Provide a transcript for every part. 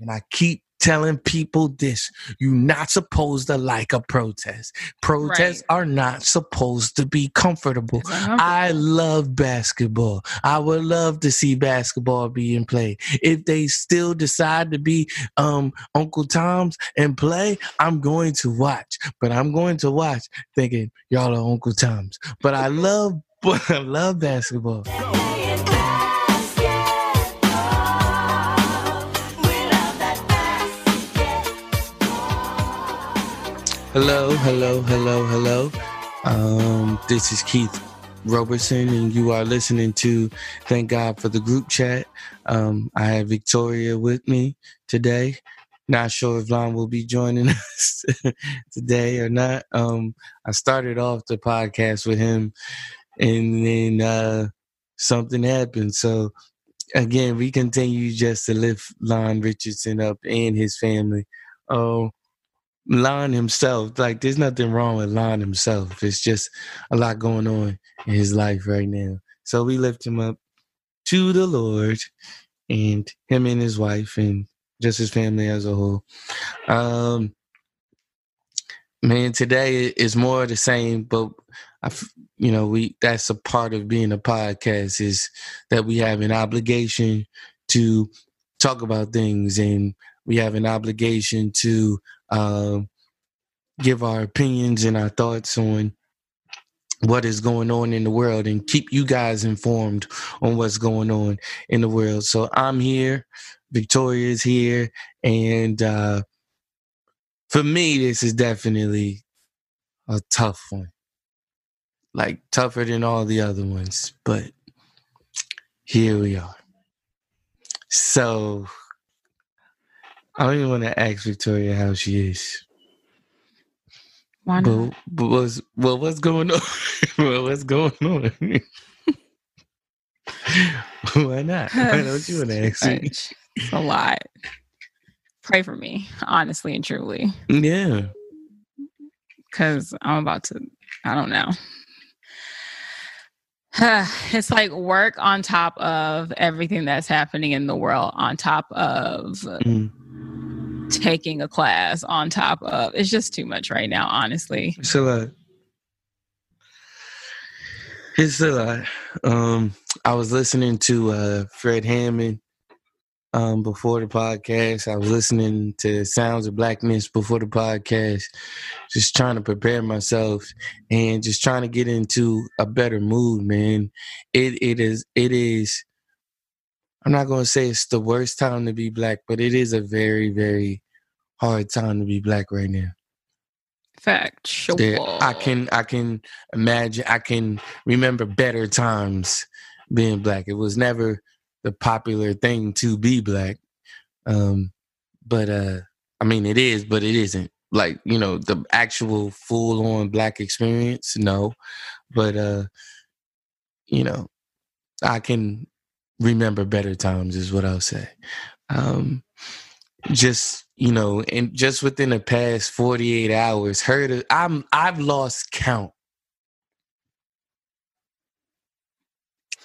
And I keep telling people this you're not supposed to like a protest. Protests right. are not supposed to be comfortable. I love basketball. I would love to see basketball being played. If they still decide to be um uncle tom's and play i'm going to watch. But i'm going to watch thinking y'all are uncle tom's. But i love i love basketball Hello, hello, hello, hello. Um, this is Keith Robertson, and you are listening to Thank God for the Group Chat. Um, I have Victoria with me today. Not sure if Lon will be joining us today or not. Um, I started off the podcast with him, and then uh, something happened. So, again, we continue just to lift Lon Richardson up and his family. Oh, Lon himself, like there's nothing wrong with Lon himself. It's just a lot going on in his life right now. So we lift him up to the Lord and him and his wife and just his family as a whole. Um, man, today is more the same, but I, you know, we that's a part of being a podcast is that we have an obligation to talk about things and we have an obligation to uh, give our opinions and our thoughts on what is going on in the world and keep you guys informed on what's going on in the world. So I'm here, Victoria's here, and uh, for me, this is definitely a tough one. Like tougher than all the other ones, but here we are. So I don't even want to ask Victoria how she is. Why not? But, but what's well, what's going on? well, what's going on? Why not? Why don't you want to ask me? It's a lot. Pray for me, honestly and truly. Yeah. Because I'm about to, I don't know. it's like work on top of everything that's happening in the world, on top of mm taking a class on top of. It's just too much right now honestly. It's a lot. It's a lot. Um i was listening to uh fred hammond um before the podcast. I was listening to sounds of blackness before the podcast just trying to prepare myself and just trying to get into a better mood man. It it is it is I'm not going to say it's the worst time to be black, but it is a very, very hard time to be black right now. Fact. Sure. I can I can imagine I can remember better times being black. It was never the popular thing to be black. Um but uh I mean it is, but it isn't. Like, you know, the actual full on black experience, no. But uh you know, I can remember better times is what I'll say. Um, just you know, and just within the past forty eight hours, heard of, I'm I've lost count.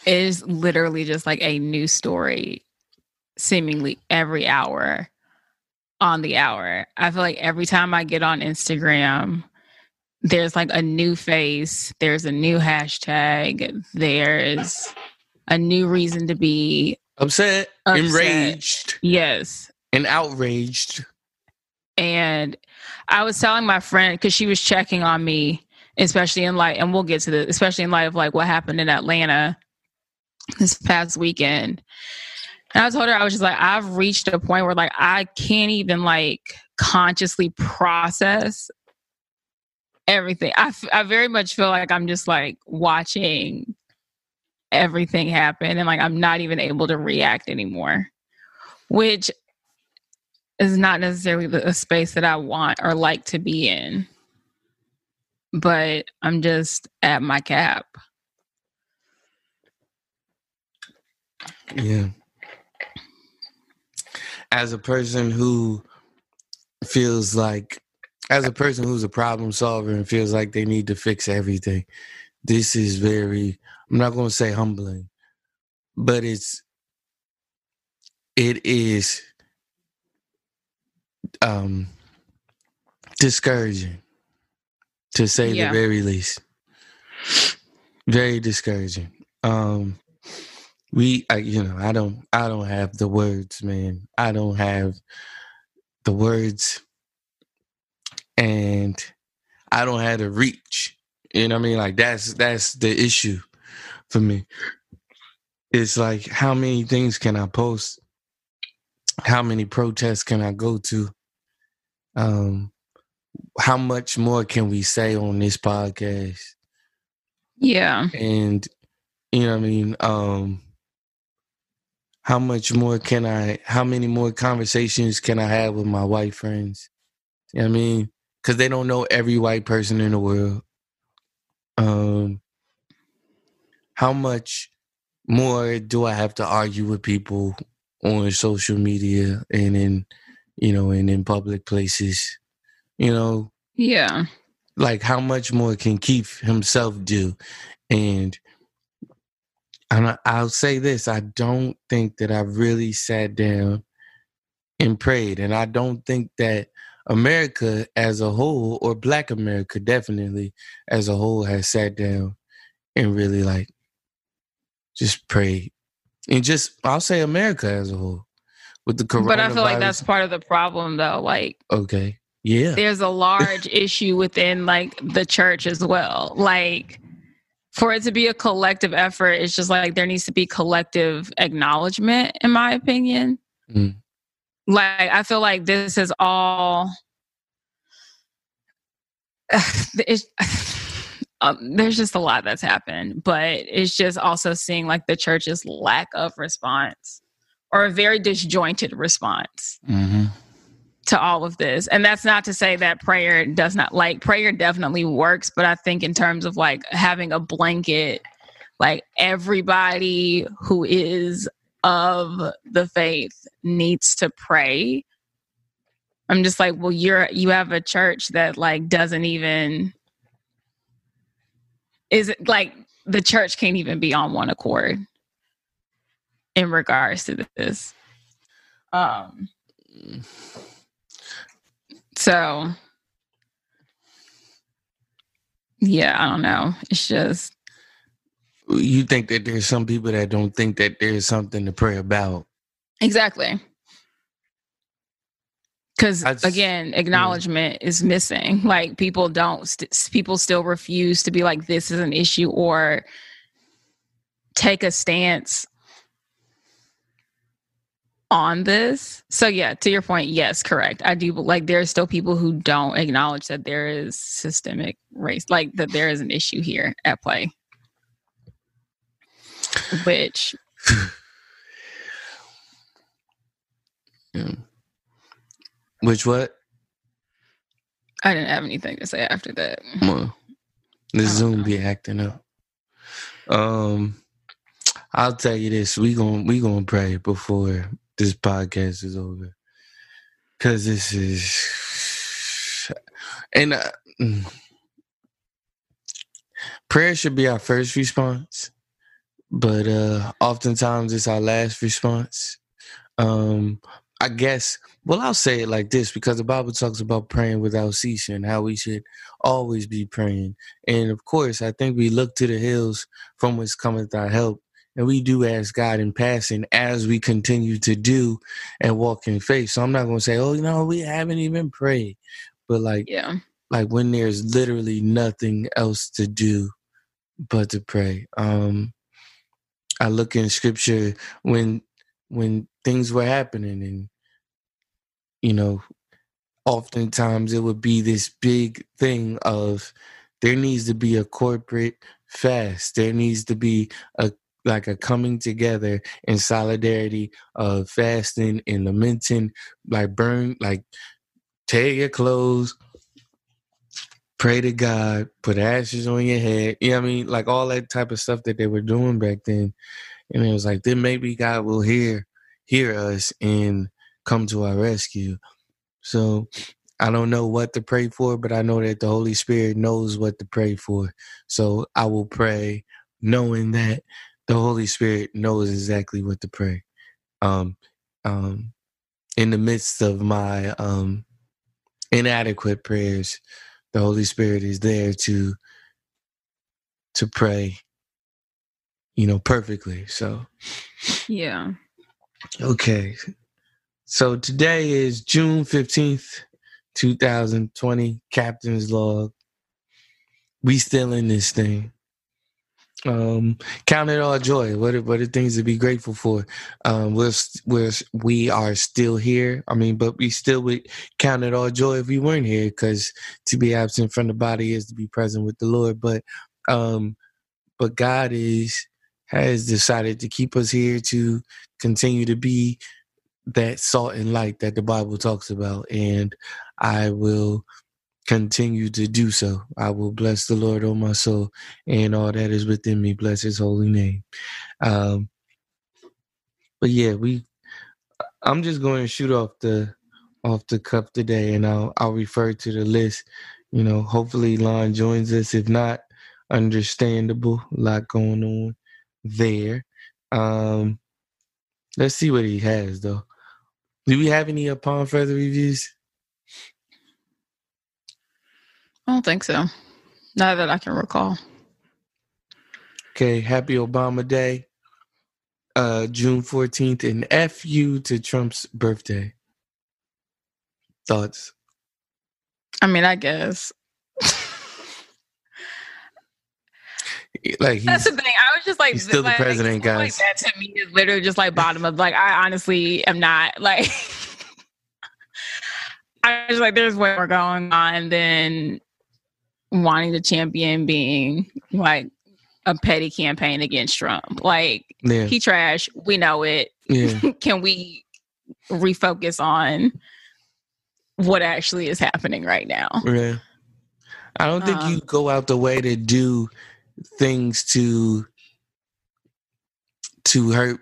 It is literally just like a new story, seemingly every hour on the hour. I feel like every time I get on Instagram, there's like a new face, there's a new hashtag, there's a new reason to be upset, upset. enraged. Yes. And outraged. And I was telling my friend because she was checking on me, especially in light, and we'll get to the, especially in light of like what happened in Atlanta this past weekend. And I told her I was just like, I've reached a point where like I can't even like consciously process everything. I, f- I very much feel like I'm just like watching everything happen and like I'm not even able to react anymore. Which is not necessarily the, space that I want or like to be in. But I'm just at my cap. Yeah. As a person who feels like, as a person who's a problem solver and feels like they need to fix everything, this is very, I'm not going to say humbling, but it's, it is um discouraging to say yeah. the very least. Very discouraging. Um we I, you know i don't i don't have the words man. I don't have the words. And i don't have the reach. You know what i mean? Like that's that's the issue for me it's like how many things can i post how many protests can i go to um how much more can we say on this podcast yeah and you know what i mean um how much more can I, how many more conversations can I have with my white friends? You know what I mean? Because they don't know every white person in the world. Um, how much more do I have to argue with people on social media and in, you know, and in public places? You know? Yeah. Like, how much more can Keith himself do? And and I'll say this I don't think that I've really sat down and prayed. And I don't think that America as a whole, or Black America definitely as a whole, has sat down and really like just pray, And just, I'll say America as a whole with the coronavirus. But I feel like that's part of the problem though. Like, okay. Yeah. There's a large issue within like the church as well. Like, for it to be a collective effort, it's just like there needs to be collective acknowledgement, in my opinion. Mm. Like, I feel like this is all. It's, um, there's just a lot that's happened, but it's just also seeing like the church's lack of response or a very disjointed response. Mm-hmm to all of this. And that's not to say that prayer does not like prayer definitely works, but I think in terms of like having a blanket, like everybody who is of the faith needs to pray. I'm just like, well, you're you have a church that like doesn't even is it like the church can't even be on one accord in regards to this. Um so, yeah, I don't know. It's just. You think that there's some people that don't think that there's something to pray about. Exactly. Because again, acknowledgement yeah. is missing. Like people don't, st- people still refuse to be like, this is an issue or take a stance on this. So yeah, to your point, yes, correct. I do like there are still people who don't acknowledge that there is systemic race, like that there is an issue here at play. Which yeah. Which what? I didn't have anything to say after that. Well, the Zoom know. be acting up. Um I'll tell you this, we gonna we gonna pray before this podcast is over because this is and uh, mm, prayer should be our first response but uh oftentimes it's our last response um i guess well i'll say it like this because the bible talks about praying without ceasing how we should always be praying and of course i think we look to the hills from which cometh our help and we do ask God in passing as we continue to do and walk in faith. So I'm not going to say, oh, you know, we haven't even prayed. But like, yeah, like when there's literally nothing else to do but to pray. Um, I look in scripture when when things were happening and you know oftentimes it would be this big thing of there needs to be a corporate fast there needs to be a like a coming together in solidarity of fasting and lamenting, like burn, like tear your clothes, pray to God, put ashes on your head. You know what I mean? Like all that type of stuff that they were doing back then. And it was like, then maybe God will hear hear us and come to our rescue. So I don't know what to pray for, but I know that the Holy Spirit knows what to pray for. So I will pray knowing that the Holy Spirit knows exactly what to pray. Um, um, in the midst of my um, inadequate prayers, the Holy Spirit is there to to pray, you know, perfectly. So, yeah. Okay. So today is June 15th, 2020, Captain's Log. We still in this thing. Um, count it all joy. What are, what are things to be grateful for? Um, we're, we're, we are still here. I mean, but we still would count it all joy if we weren't here because to be absent from the body is to be present with the Lord. But, um, but God is, has decided to keep us here to continue to be that salt and light that the Bible talks about. And I will continue to do so. I will bless the Lord, oh my soul, and all that is within me. Bless his holy name. Um, but yeah, we I'm just going to shoot off the off the cuff today and I'll I'll refer to the list. You know, hopefully Lon joins us. If not, understandable. A lot going on there. Um let's see what he has though. Do we have any upon further reviews? I don't think so. Not that I can recall. Okay, happy Obama Day. Uh June 14th and F you to Trump's birthday. Thoughts? I mean, I guess. Like that's the thing. I was just like, he's still like, the president, guys. Like that to me is literally just like bottom of like. I honestly am not like. I was like, there's way more going on than wanting to champion being like a petty campaign against Trump. Like yeah. he trash. We know it. Yeah. Can we refocus on what actually is happening right now? Yeah. I don't think um, you go out the way to do things to to hurt.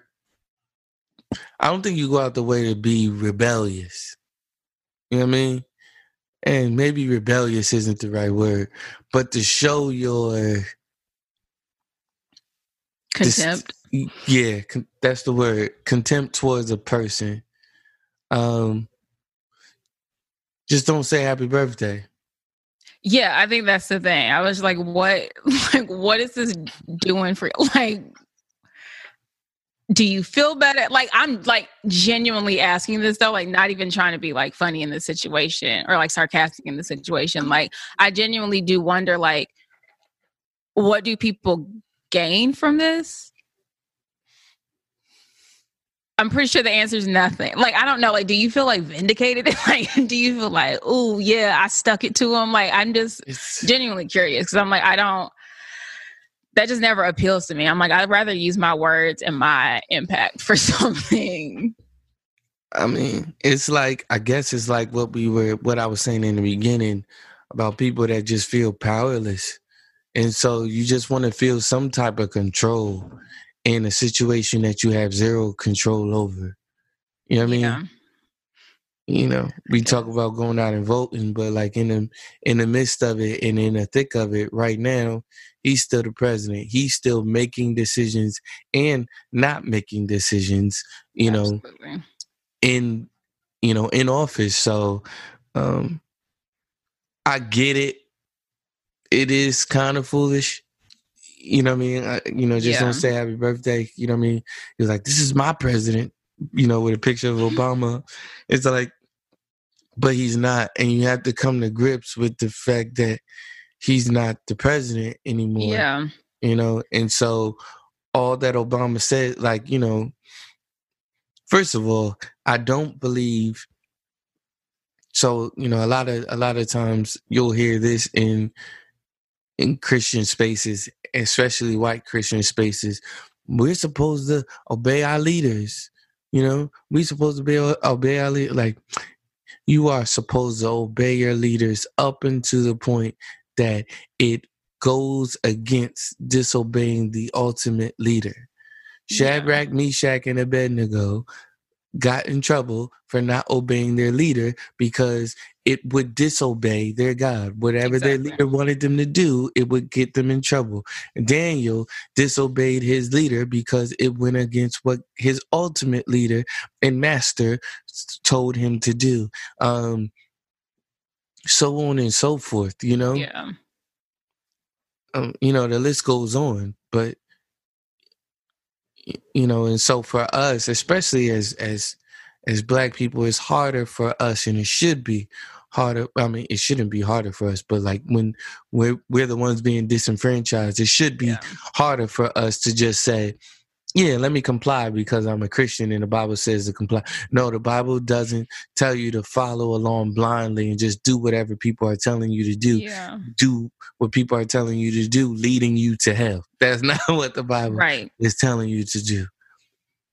I don't think you go out the way to be rebellious. You know what I mean? And maybe rebellious isn't the right word, but to show your contempt. Dis- yeah, con- that's the word. Contempt towards a person. Um, just don't say happy birthday. Yeah, I think that's the thing. I was like, what like what is this doing for you? like do you feel better? Like I'm like genuinely asking this though, like not even trying to be like funny in this situation or like sarcastic in the situation. Like I genuinely do wonder like what do people gain from this? I'm pretty sure the answer is nothing. Like, I don't know. Like, do you feel like vindicated? like, do you feel like, oh yeah, I stuck it to him? Like, I'm just it's... genuinely curious because I'm like, I don't. That just never appeals to me. I'm like, I'd rather use my words and my impact for something. I mean, it's like I guess it's like what we were, what I was saying in the beginning about people that just feel powerless, and so you just want to feel some type of control in a situation that you have zero control over. You know what I mean? Yeah. You know, we talk about going out and voting, but like in the in the midst of it and in the thick of it right now, he's still the president. He's still making decisions and not making decisions, you Absolutely. know, in you know, in office. So um I get it. It is kind of foolish you know what I mean? I, you know, just yeah. don't say happy birthday. You know what I mean? He was like, this is my president, you know, with a picture of Obama. It's like, but he's not. And you have to come to grips with the fact that he's not the president anymore. Yeah. You know, and so all that Obama said, like, you know, first of all, I don't believe so, you know, a lot of a lot of times you'll hear this in in Christian spaces, especially white Christian spaces, we're supposed to obey our leaders. You know, we're supposed to be obey our leaders. Like you are supposed to obey your leaders up until the point that it goes against disobeying the ultimate leader. Shadrach. Meshach, and Abednego got in trouble for not obeying their leader because it would disobey their God. Whatever exactly. their leader wanted them to do, it would get them in trouble. Daniel disobeyed his leader because it went against what his ultimate leader and master told him to do. Um, so on and so forth, you know? Yeah. Um, you know, the list goes on, but you know and so for us especially as as as black people it's harder for us and it should be harder i mean it shouldn't be harder for us but like when we're we're the ones being disenfranchised it should be yeah. harder for us to just say yeah, let me comply because I'm a Christian and the Bible says to comply. No, the Bible doesn't tell you to follow along blindly and just do whatever people are telling you to do. Yeah. Do what people are telling you to do, leading you to hell. That's not what the Bible right. is telling you to do.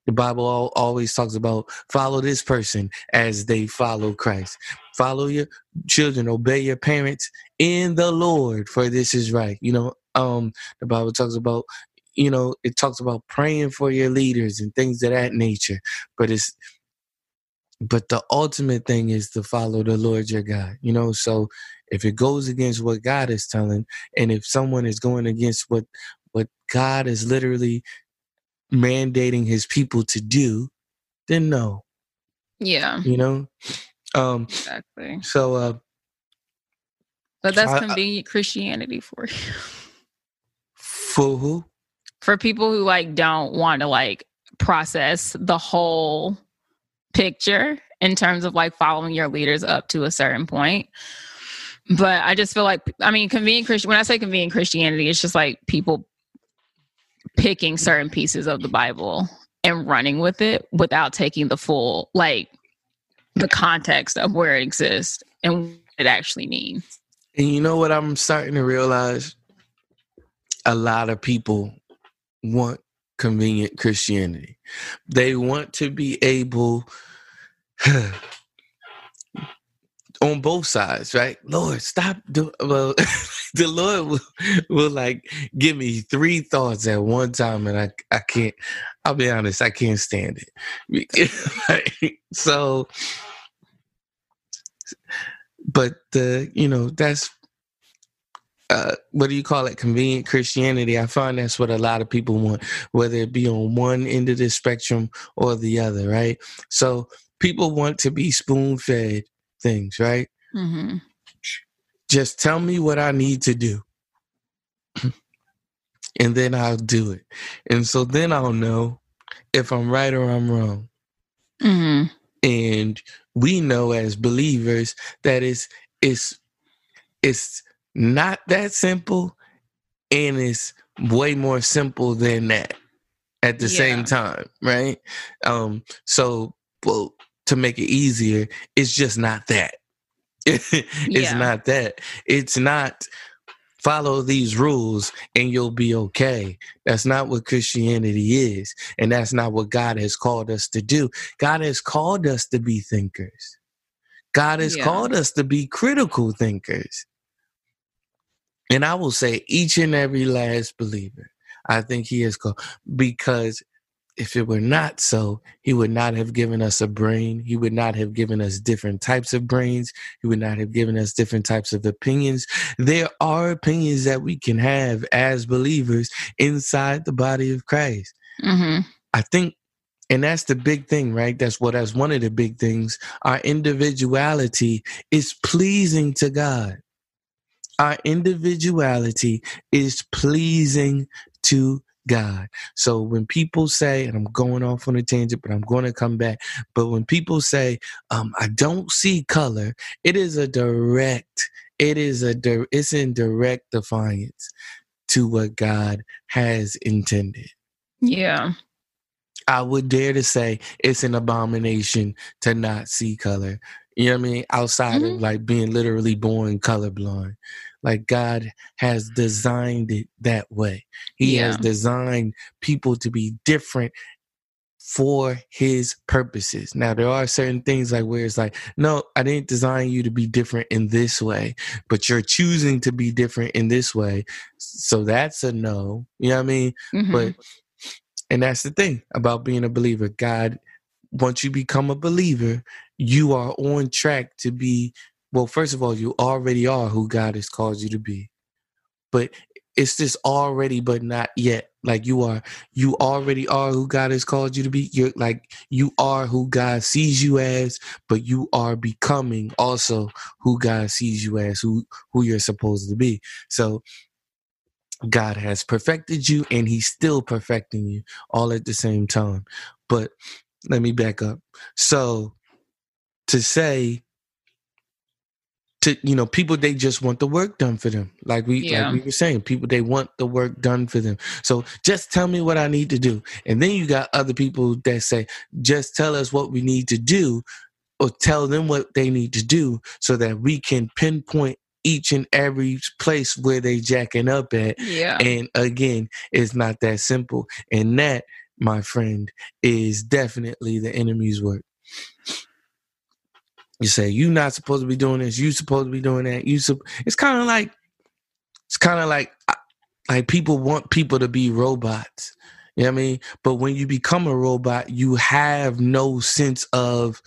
The Bible always talks about follow this person as they follow Christ. Follow your children, obey your parents in the Lord, for this is right. You know, um, the Bible talks about you know, it talks about praying for your leaders and things of that nature. But it's but the ultimate thing is to follow the Lord your God. You know, so if it goes against what God is telling, and if someone is going against what what God is literally mandating his people to do, then no. Yeah. You know? Um exactly. So uh But that's convenient I, Christianity for you. For who? For people who like don't want to like process the whole picture in terms of like following your leaders up to a certain point. But I just feel like I mean convenient Christian when I say convenient Christianity, it's just like people picking certain pieces of the Bible and running with it without taking the full like the context of where it exists and what it actually means. And you know what I'm starting to realize? A lot of people want convenient Christianity. They want to be able on both sides, right? Lord, stop well. the Lord will, will like give me three thoughts at one time, and I I can't. I'll be honest, I can't stand it. so, but the you know that's uh, what do you call it? Convenient Christianity. I find that's what a lot of people want, whether it be on one end of the spectrum or the other, right? So people want to be spoon fed things, right? Mm-hmm. Just tell me what I need to do. and then I'll do it. And so then I'll know if I'm right or I'm wrong. Mm-hmm. And we know as believers that it's it's it's not that simple and it's way more simple than that at the yeah. same time, right? Um, so well, to make it easier, it's just not that. it's yeah. not that. It's not follow these rules and you'll be okay. That's not what Christianity is. And that's not what God has called us to do. God has called us to be thinkers. God has yeah. called us to be critical thinkers. And I will say each and every last believer, I think he is called because if it were not so, he would not have given us a brain. He would not have given us different types of brains. He would not have given us different types of opinions. There are opinions that we can have as believers inside the body of Christ. Mm-hmm. I think, and that's the big thing, right? That's what, that's one of the big things. Our individuality is pleasing to God our individuality is pleasing to God. So when people say, and I'm going off on a tangent, but I'm going to come back. But when people say, um, I don't see color, it is a direct, it is a, it's in direct defiance to what God has intended. Yeah. I would dare to say it's an abomination to not see color. You know what I mean? Outside mm-hmm. of like being literally born colorblind. Like God has designed it that way. He Yeah. has designed people to be different for his purposes. Now there are certain things like where it's like, no, I didn't design you to be different in this way, but you're choosing to be different in this way. So that's a no. You know what I mean? Mhm. But and that's the thing about being a believer. God, once you become a believer, you are on track to be well, first of all, you already are who God has called you to be. But it's this already but not yet. Like you are you already are who God has called you to be. You're like you are who God sees you as, but you are becoming also who God sees you as, who who you're supposed to be. So God has perfected you and he's still perfecting you all at the same time. But let me back up. So to say to you know people they just want the work done for them like we Yeah. like we were saying people they want the work done for them so just tell me what i need to do and then you got other people that say just tell us what we need to do or tell them what they need to do so that we can pinpoint each and every place where they jacking up at yeah. and again, it's not that simple. And that, my friend, is definitely the enemy's work. You say you're not supposed to be doing this. You supposed to be doing that. You sup- it's kind of like it's kind of like like people want people to be robots. You know what I mean? But when you become a robot, you have no sense of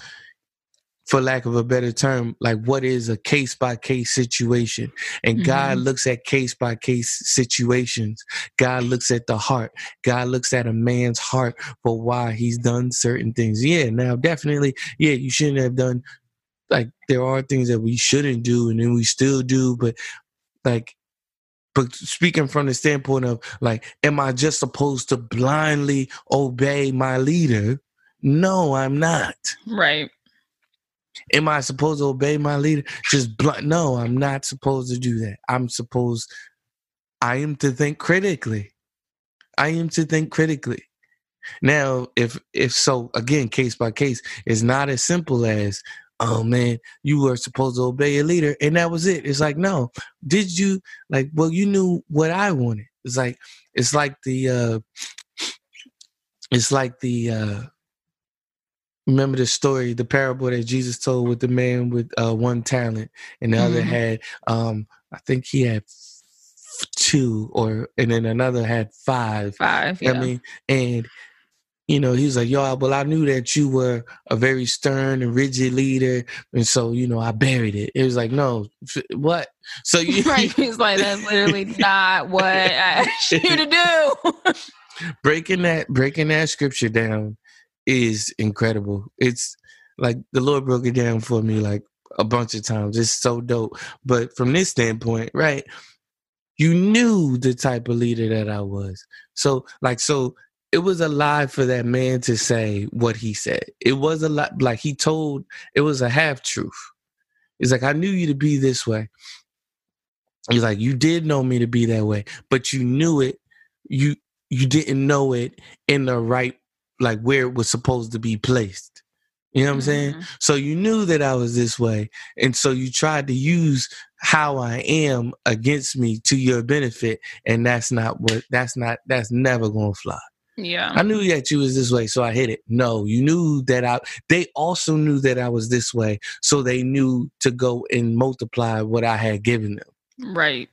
for lack of a better term, like what is a case by case situation. And God Mhm. looks at case by case situations. God looks at the heart. God looks at a man's heart for why he's done certain things. Yeah, now definitely, yeah, you shouldn't have done like there are things that we shouldn't do and then we still do, but like but speaking from the standpoint of like, am I just supposed to blindly obey my leader? No, I'm not. Right. Am I supposed to obey my leader? Just blunt. No, I'm not supposed to do that. I'm supposed. I am to think critically. I am to think critically. Now, if if so, again, case by case, it's not as simple as, oh man, you were supposed to obey your leader, and that was it. It's like, no, did you like? Well, you knew what I wanted. It's like, it's like the, uh it's like the. uh remember the story, the parable that Jesus told with the man with uh, one talent, and the other Mhm. had, um, I think he had two, or and then another had five. Five. Yeah. I mean, and you know, he was like, "Yo, well, I knew that you were a very stern and rigid leader, and so you know, I buried it." It was like, "No, f- what?" So you right. He's like, that's literally not what I asked you to do. breaking that breaking that scripture down is incredible. It's like the Lord broke it down for me like a bunch of times. It's so dope. But from this standpoint, right, you knew the type of leader that I was. So like so it was a lie for that man to say what he said. It was a lot like he told it was a half truth. He's like I knew you to be this way. He's like, you did know me to be that way, but you knew it. You you didn't know it in the right like where it was supposed to be placed. You know what I'm saying? Mhm. So you knew that I was this way. And so you tried to use how I am against me to your benefit. And that's not what that's not that's never gonna fly. Yeah. I knew that you was this way, so I hit it. No, you knew that I they also knew that I was this way, so they knew to go and multiply what I had given them. Right.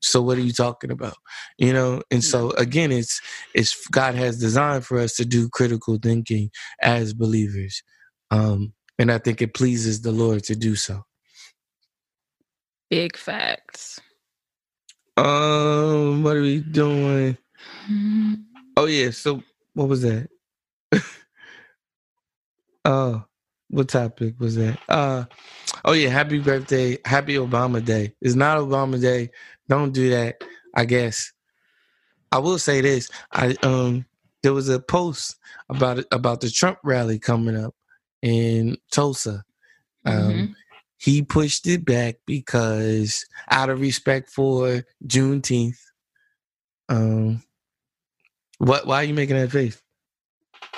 So what are you talking about? You know, and so again, it's it's God has designed for us to do critical thinking as believers, um, and I think it pleases the Lord to do so. Big facts. Um, what are we doing? Oh yeah, so what was that? oh, what topic was that? Uh oh yeah, happy birthday, happy Obama Day. It's not Obama Day. Don't do that. I guess. I will say this. I um there was a post about it about the Trump rally coming up in Tulsa. Um Mhm. he pushed it back because out of respect for Juneteenth. Um what why are you making that face?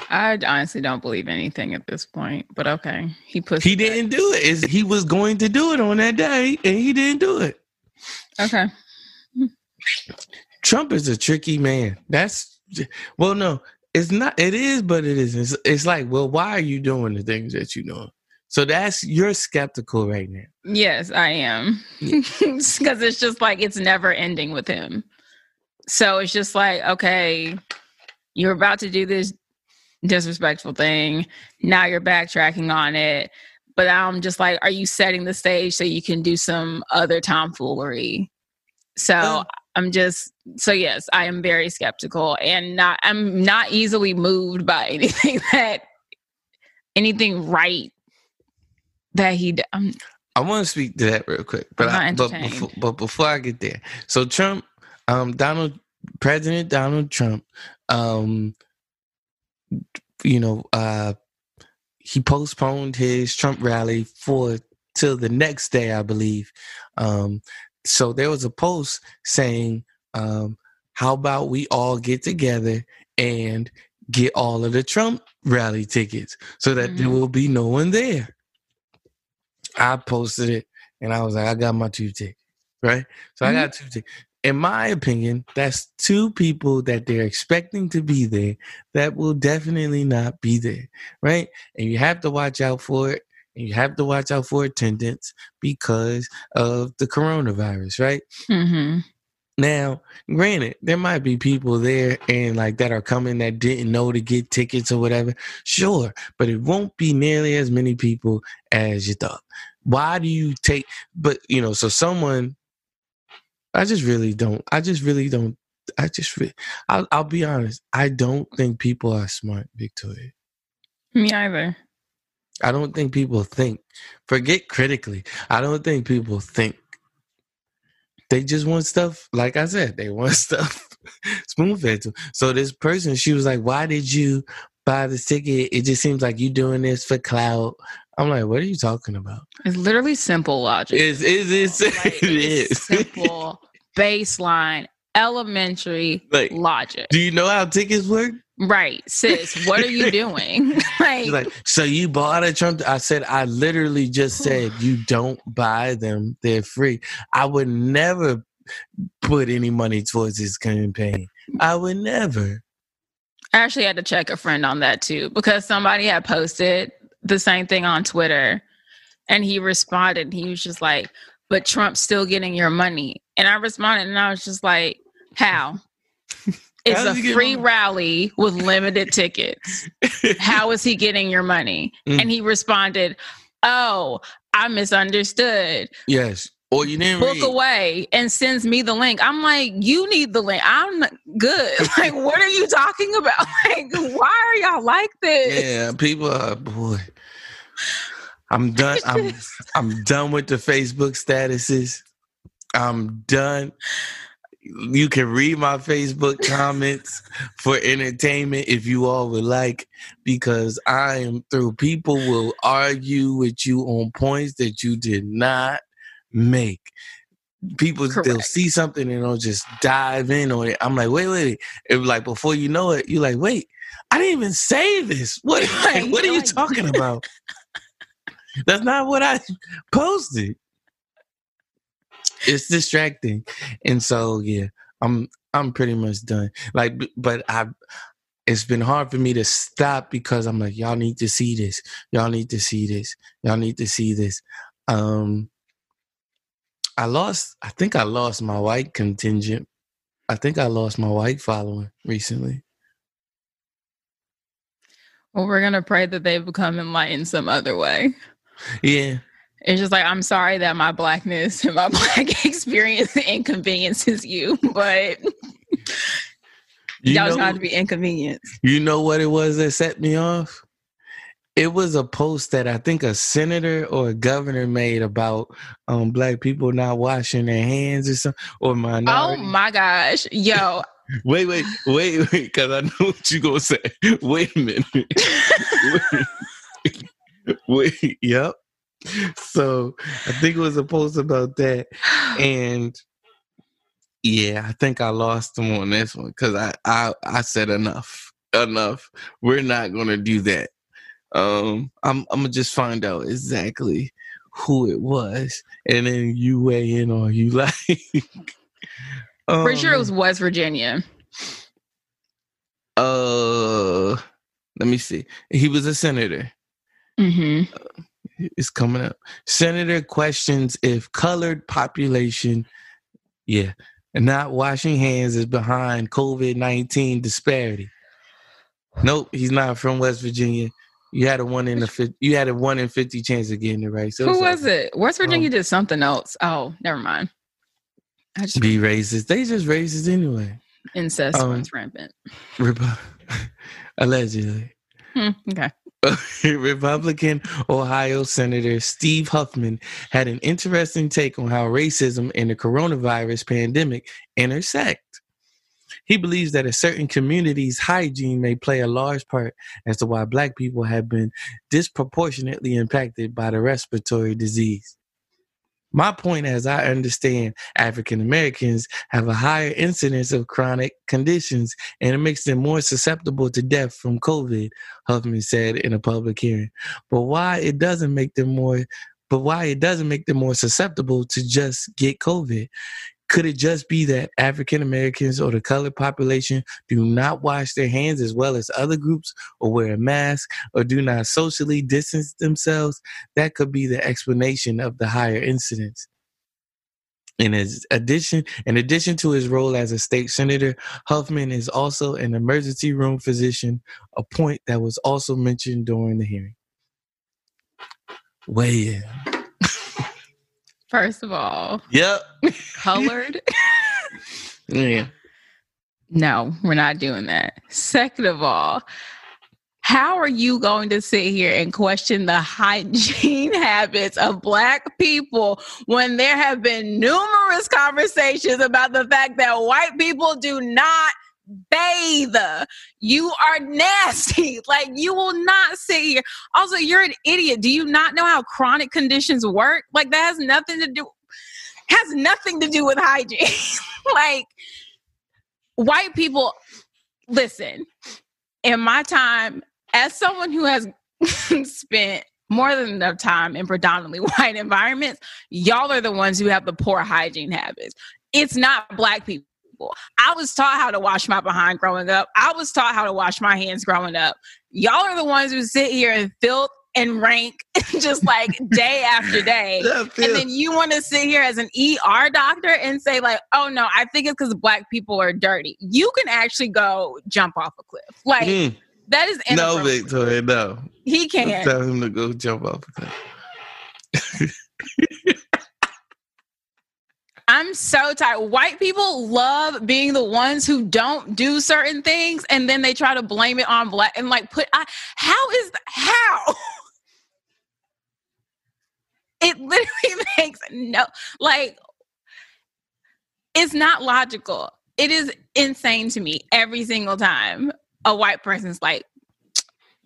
I honestly don't believe anything at this point, but okay. He pushed He didn't do it. It's, he was going to do it on that day, and he didn't do it. Okay. Trump is a tricky man. That's well, no, it's not. It is, but it isn't. It's, it's like, well, why are you doing the things that you're doing? So that's you're skeptical right now. Yes, I am. Because it's just like it's never ending with him. So it's just like, okay, you're about to do this disrespectful thing. Now you're backtracking on it. But I'm just like, are you setting the stage so you can do some other tomfoolery? So Yeah. I'm just so yes, I am very skeptical and not I'm not easily moved by anything that anything right that he um, I want to speak to that real quick, but I, but before, but before I get there, so Trump, um, Donald, President Donald Trump, um, you know, uh, he postponed his Trump rally for till the next day, I believe. Um, so there was a post saying, um, "How about we all get together and get all of the Trump rally tickets so that there Mhm. will be no one there?" I posted it and I was like, I got my two tickets, right? So I got two tickets. In my opinion, that's two people that they're expecting to be there that will definitely not be there, right? And you have to watch out for it. And you have to watch out for attendance because of the coronavirus, right? mhm. Now, granted, there might be people there and like that are coming that didn't know to get tickets or whatever. Sure, but it won't be nearly as many people as you thought. Why do you take? But you know, so someone. I just really don't. I just really don't. I just. Re- I'll, I'll be honest. I don't think people are smart, Victoria. Me either. I don't think people think. Forget critically. I don't think people think. They just want stuff, like I said, they want stuff spoon fed to. So this person, she was like, Why did you buy this ticket? It just seems like you're doing this for clout. I'm like, what are you talking about? It's literally simple logic. Is is it's, Like, it it's simple baseline elementary Like, logic. Do you know how tickets work? Right, sis. What are you doing? like, like, so you bought a Trump? I said, I literally just said you don't buy them; they're free. I would never put any money towards this campaign. I would never. I actually had to check a friend on that too because somebody had posted the same thing on Twitter, and he responded. He was just like, "But Trump's still getting your money," and I responded, and I was just like, "How?" It's a free rally with limited tickets. How is he getting your money? Mm. And he responded, "Oh, I misunderstood. yes, or you didn't book read. away and sends me the link. I'm like, you need the link. I'm good. Like, what are you talking about? Like, why are y'all like this? Yeah, people are boy. I'm done. I'm I'm done with the Facebook statuses. I'm done. You can read my Facebook comments for entertainment if you all would like, because I am through. People will argue with you on points that you did not make. People they'll see something and they'll just dive in on it. I'm like, wait, wait, wait. It was like before you know it, you're like, wait, I didn't even say this. What, Right, what are you talking about? That's not what I posted. It's distracting, and so yeah, I'm I'm pretty much done. Like, but I, it's been hard for me to stop because I'm like, y'all need to see this. Y'all need to see this. Y'all need to see this. Um, I lost. I think I lost my white contingent. I think I lost my white following recently. Well, we're gonna pray that they become enlightened some other way. Yeah, It's just like I'm sorry that my blackness and my black experience inconveniences you, but you y'all know- got to be inconvenienced. You know what it was that set me off? It was a post that I think a senator or a governor made about um black people not washing their hands or something or my Oh my gosh, yo, Wait, wait, wait, wait, because I know what you gonna say. Wait a minute. wait, wait, yep. So I think it was a post about that, and yeah, I think I lost them on this one because I, I I said enough, enough. We're not gonna do that. Um, I'm I'm gonna just find out exactly who it was, and then you weigh in on you like. um, Pretty sure it was West Virginia. Uh, let me see. He was a senator. Mm-hmm. Uh, it's coming up. Senator questions if colored population, yeah, and not washing hands is behind COVID nineteen disparity. Nope, he's not from West Virginia. You had a one in the you had a one in fifty chance of getting it right. So Who was it? West Virginia um, did something else. Oh, never mind. I just be racist. They just racist anyway. Incest um, runs rampant. allegedly. Hmm, okay. Republican Ohio Senator Steve Huffman had an interesting take on how racism and the coronavirus pandemic intersect. He believes that a certain community's hygiene may play a large part as to why Black people have been disproportionately impacted by the respiratory disease. My point, as I understand, African Americans have a higher incidence of chronic conditions and it makes them more susceptible to death from COVID, Huffman said in a public hearing. But why it doesn't make them more but why it doesn't make them more susceptible to just get COVID. Could it just be that African Americans or the colored population do not wash their hands as well as other groups or wear a mask or do not socially distance themselves? That could be the explanation of the higher incidence. In his addition, in addition to his role as a state senator, Huffman is also an emergency room physician, a point that was also mentioned during the hearing. Weigh in. First of all. Yep. Colored. yeah. No, we're not doing that. Second of all, how are you going to sit here and question the hygiene habits of black people when there have been numerous conversations about the fact that white people do not bathe. You are nasty. Like you will not sit here. Also, you're an idiot. Do you not know how chronic conditions work? Like that has nothing to do has nothing to do with hygiene. like white people listen. In my time as someone who has spent more than enough time in predominantly white environments, y'all are the ones who have the poor hygiene habits. It's not black people people. I was taught how to wash my behind growing up. I was taught how to wash my hands growing up. Y'all are the ones who sit here and filth and rank just like day after day. and then you want to sit here as an ER doctor and say, like, oh no, I think it's because black people are dirty. You can actually go jump off a cliff. Like, mm. that is No, Victoria, no. He can't. Tell him to go jump off a cliff. I'm so tired. White people love being the ones who don't do certain things and then they try to blame it on black and like put I, how is how? it literally makes no like it's not logical. It is insane to me every single time a white person's like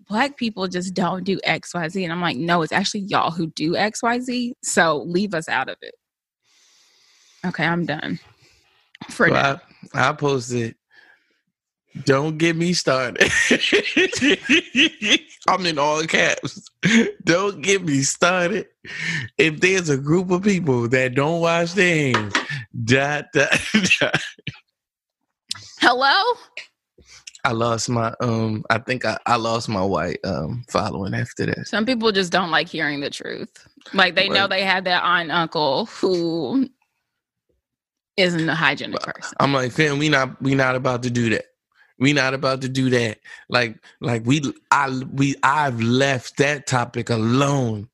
black people just don't do XYZ. And I'm like, no, it's actually y'all who do XYZ. So leave us out of it. Okay, I'm done. For so now. I, I posted don't get me started. I'm in all caps. Don't get me started. If there's a group of people that don't wash their hands, dot, dot, dot. Hello? I lost my um I think I, I lost my white um following after that. Some people just don't like hearing the truth. Like they know they had that aunt uncle who isn't a hygienic person. I'm like, fam, we not we not about to do that. We not about to do that. Like like we I we I've left that topic alone.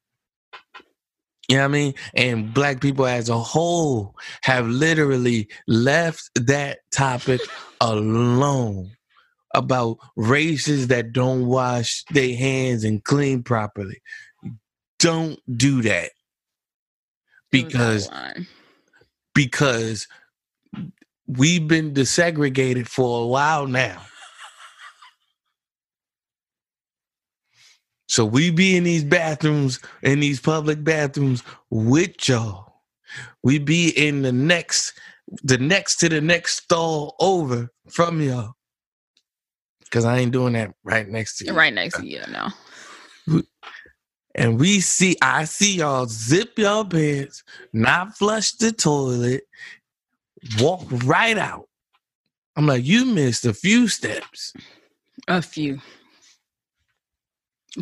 You know what I mean? And black people as a whole have literally left that topic alone about races that don't wash their hands and clean properly. Don't do that. Because because we've been desegregated for a while now. So we be in these bathrooms, in these public bathrooms with y'all. We be in the next, the next to the next stall over from y'all. Cause I ain't doing that right next to you. Right next to you, no. And we see I see y'all zip your pants, not flush the toilet, walk right out. I'm like, you missed a few steps. A few.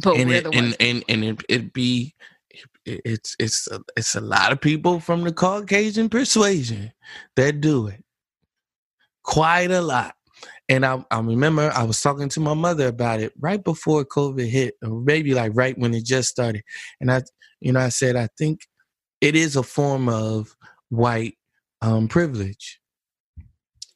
But and we're it, the and, ones. and and it it be it- it's it's a, it's a lot of people from the Caucasian persuasion that do it. Quite a lot. And I, I remember I was talking to my mother about it right before COVID hit, or maybe like right when it just started. And I, you know, I said I think it is a form of white um, privilege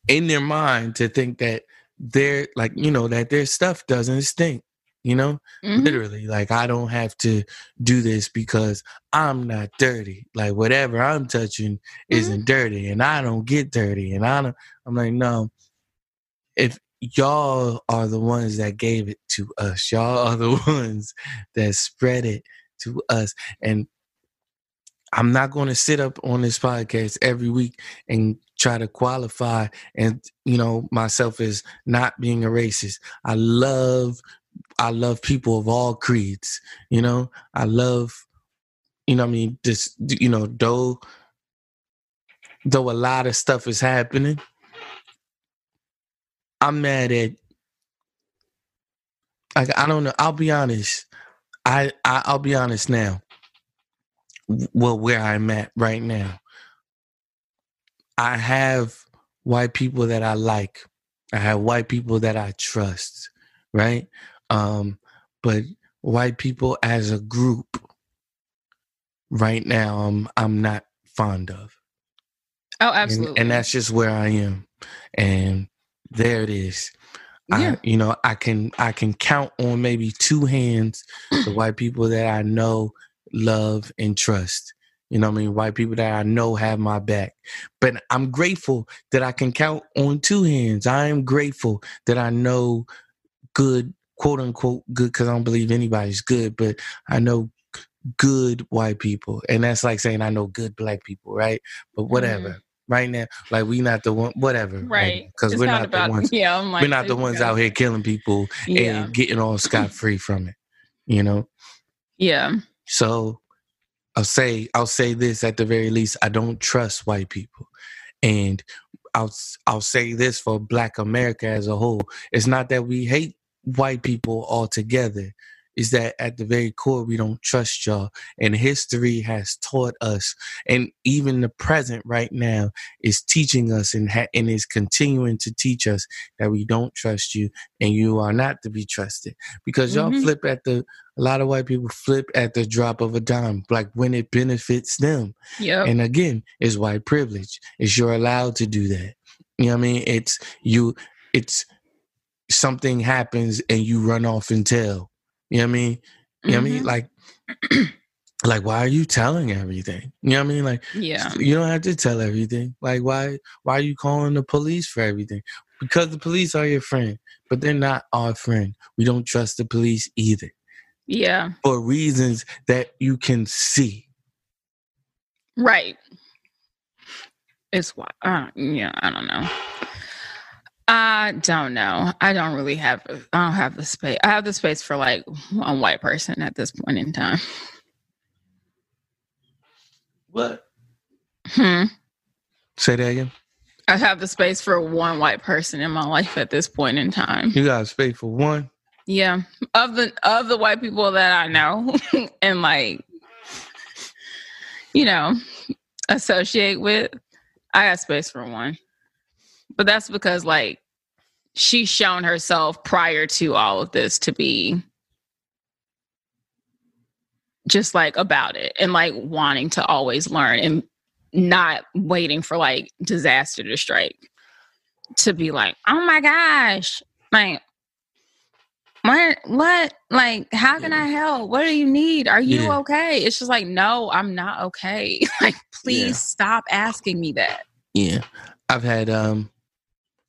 in their mind to think that their like you know that their stuff doesn't stink. You know, Mhm. literally like i don't have to do this because i'm not dirty like whatever i'm touching isn't dirty and i don't get dirty and i don't i'm like no if y'all are the ones that gave it to us y'all are the ones that spread it to us and i'm not going to sit up on this podcast every week and try to qualify and you know myself as not being a racist i love I love people of all creeds. You know, I love, you know, I mean, this, you know, though, though a lot of stuff is happening, I'm mad at. Like I don't know. I'll be honest. I, I I'll be honest now. Well, where I'm at right now, I have white people that I like. I have white people that I trust. Right um, but white people as a group right now I'm I'm not fond of. Oh, And- absolutely. And, that's just where I am. And there it is. Yeah. I you know, I can I can count on maybe two hands the white people that I know, love, and trust. You know what I mean? White people that I know have my back. But I'm grateful that I can count on two hands. I am grateful that I know good, quote unquote, good, because I don't believe anybody's good, but I know good white people. And that's like saying I know good black people, right? But mm-hmm. whatever. Right now, like we not the one, whatever. Right. Because we're not not about, the ones. Yeah, I'm like, we're not the ones out here killing people Yeah. and getting all scot free from it. You know. Yeah. So I'll say I'll say this at the very least. I don't trust white people, and I'll I'll say this for Black America as a whole. It's not that we hate white people altogether. Is that at the very core we don't trust y'all, and history has taught us, and even the present right now is teaching us and ha- and is continuing to teach us that we don't trust you, and you are not to be trusted because y'all Mhm. flip at the a lot of white people flip at the drop of a dime, like when it benefits them. yeah And again, it's white privilege. It's you're allowed to do that. You know what I mean? It's you. It's something happens and you run off and tell. You know what I mean? You know what I mean? Mhm. Like, like why are you telling everything? You know what I mean? Like, Yeah. you don't have to tell everything. Like, why? Why are you calling the police for everything? Because the police are your friend, but they're not our friend. We don't trust the police either Yeah. for reasons that you can see. Right. It's why. Uh, yeah. I don't know. I don't know. I don't really have. I don't have the space. I have the space for like one white person at this point in time. What? Hmm. Say that again. I have the space for one white person in my life at this point in time. You got space for one. Yeah, of the of the white people that I know and like, you know, associate with, I got space for one. But that's because like she's shown herself prior to all of this to be just like about it and like wanting to always learn and not waiting for like disaster to strike to be like, oh my gosh, like what what like how can i help? What do you need? Are you Yeah. okay? It's just like no i'm not okay. Like please Yeah. stop asking me that. Yeah, I've had um,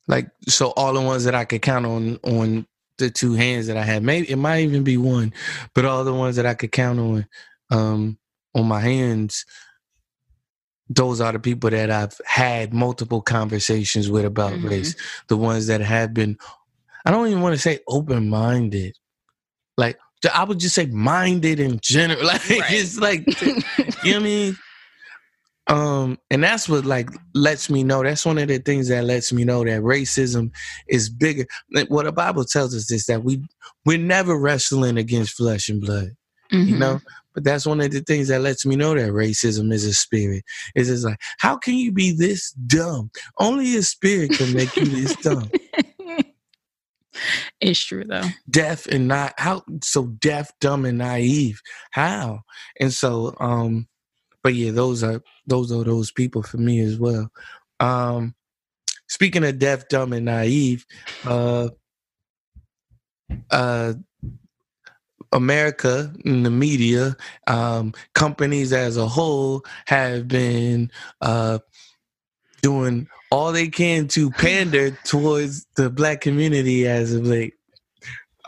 like so all the ones that I could count on on the two hands that I had. Maybe it might even be one, but all the ones that I could count on um on my hands. Those are the people that I've had multiple conversations with about Mhm. race. The ones that have been, I don't even want to say open minded, like I would just say minded in general. Like Right. it's like you know what I mean? Um, and that's what like lets me know. That's one of the things that lets me know that racism is bigger. Like, what the Bible tells us is that we we're never wrestling against flesh and blood, you Mhm. know. But that's one of the things that lets me know that racism is a spirit. Is it's like, how can you be this dumb? Only a spirit can make you this dumb. it's true though. deaf and not how so deaf, dumb, and naive. How? And so, um, but yeah, those are those are those people for me as well. Um, speaking of deaf, dumb, and naive, uh, uh. America and the media, um, companies as a whole have been uh, doing all they can to pander towards the black community as of late.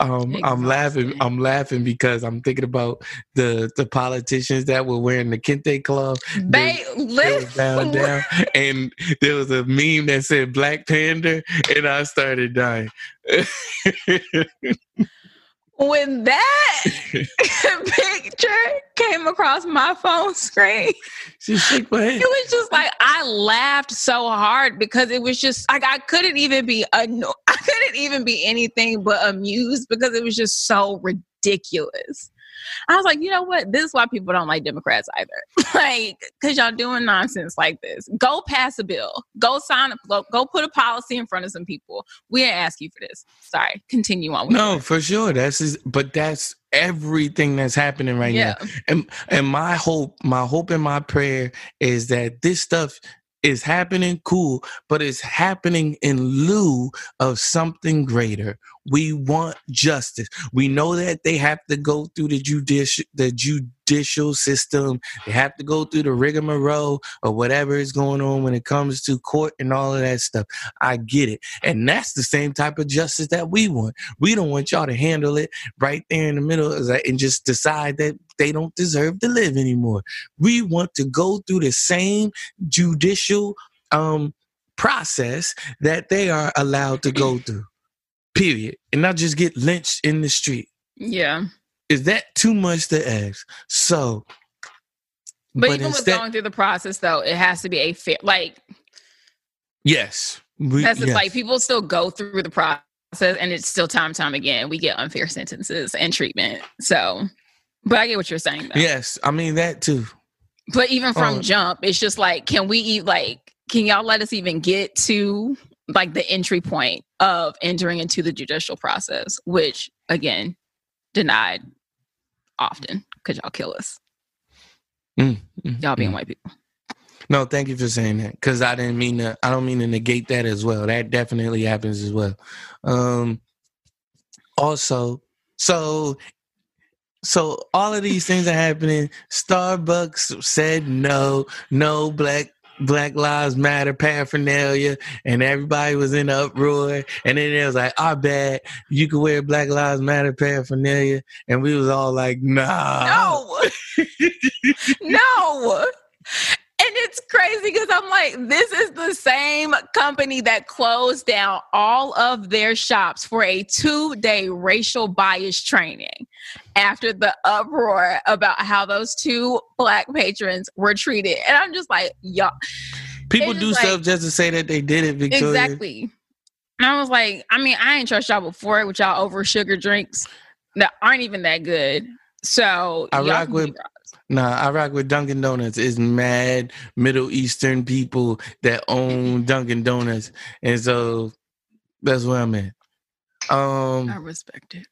Um, I'm laughing. I'm laughing because I'm thinking about the the politicians that were wearing the kente cloth. They They down, down, and there was a meme that said "Black Panda," and I started dying. when that picture came across my phone screen. she shook my head. It was just like I laughed so hard because it was just like I couldn't even be anno- I couldn't even be anything but amused because it was just so ridiculous. I was like, you know what? This is why people don't like Democrats either. like, because y'all doing nonsense like this. Go pass a bill. Go sign a go, go put a policy in front of some people. We didn't ask you for this. Sorry. Continue on. with No, for sure. That's just, but that's everything that's happening right yeah. now. And and my hope, my hope and my prayer is that this stuff is happening cool, but it's happening in lieu of something greater. We want justice. We know that they have to go through the judicial the judicial system. They have to go through the rigmarole or whatever is going on when it comes to court and all of that stuff. I get it. And that's the same type of justice that we want. We don't want y'all to handle it right there in the middle and just decide that they don't deserve to live anymore. We want to go through the same judicial um process that they are allowed to go through. Period. And not just get lynched in the street. Yeah. Is that too much to ask? So But, even with going through the process though, it has to be a fair like yes. We, That's yes. like people still go through the process and it's still time and time again. We get unfair sentences and treatment. So, but I get what you're saying though. Yes, I mean that too. But even from Oh. jump, it's just like, can we eat like, can y'all let us even get to like the entry point of entering into the judicial process, which again, denied often because y'all kill us. Mm, mm, Y'all being mm. white people. No, thank you for saying that because I didn't mean to. I don't mean to negate that as well. That definitely happens as well. Um, also, so so all of these things are happening. Starbucks said no, no black Black Lives Matter paraphernalia, and everybody was in uproar. And then it was like, "Our bad, you can wear Black Lives Matter paraphernalia," and we was all like, "Nah, No, no. It's crazy because I'm like, this is the same company that closed down all of their shops for a two day racial bias training after the uproar about how those two black patrons were treated. And I'm just like, y'all, People do like- stuff just to say that they did it, Victoria. exactly. And I was like, I mean, I ain't trust y'all before with y'all over sugar drinks that aren't even that good. So I rock with- Nah, I rock with Dunkin' Donuts. It's mad Middle Eastern people that own Dunkin' Donuts, and so that's where I'm at. I Um, respect it.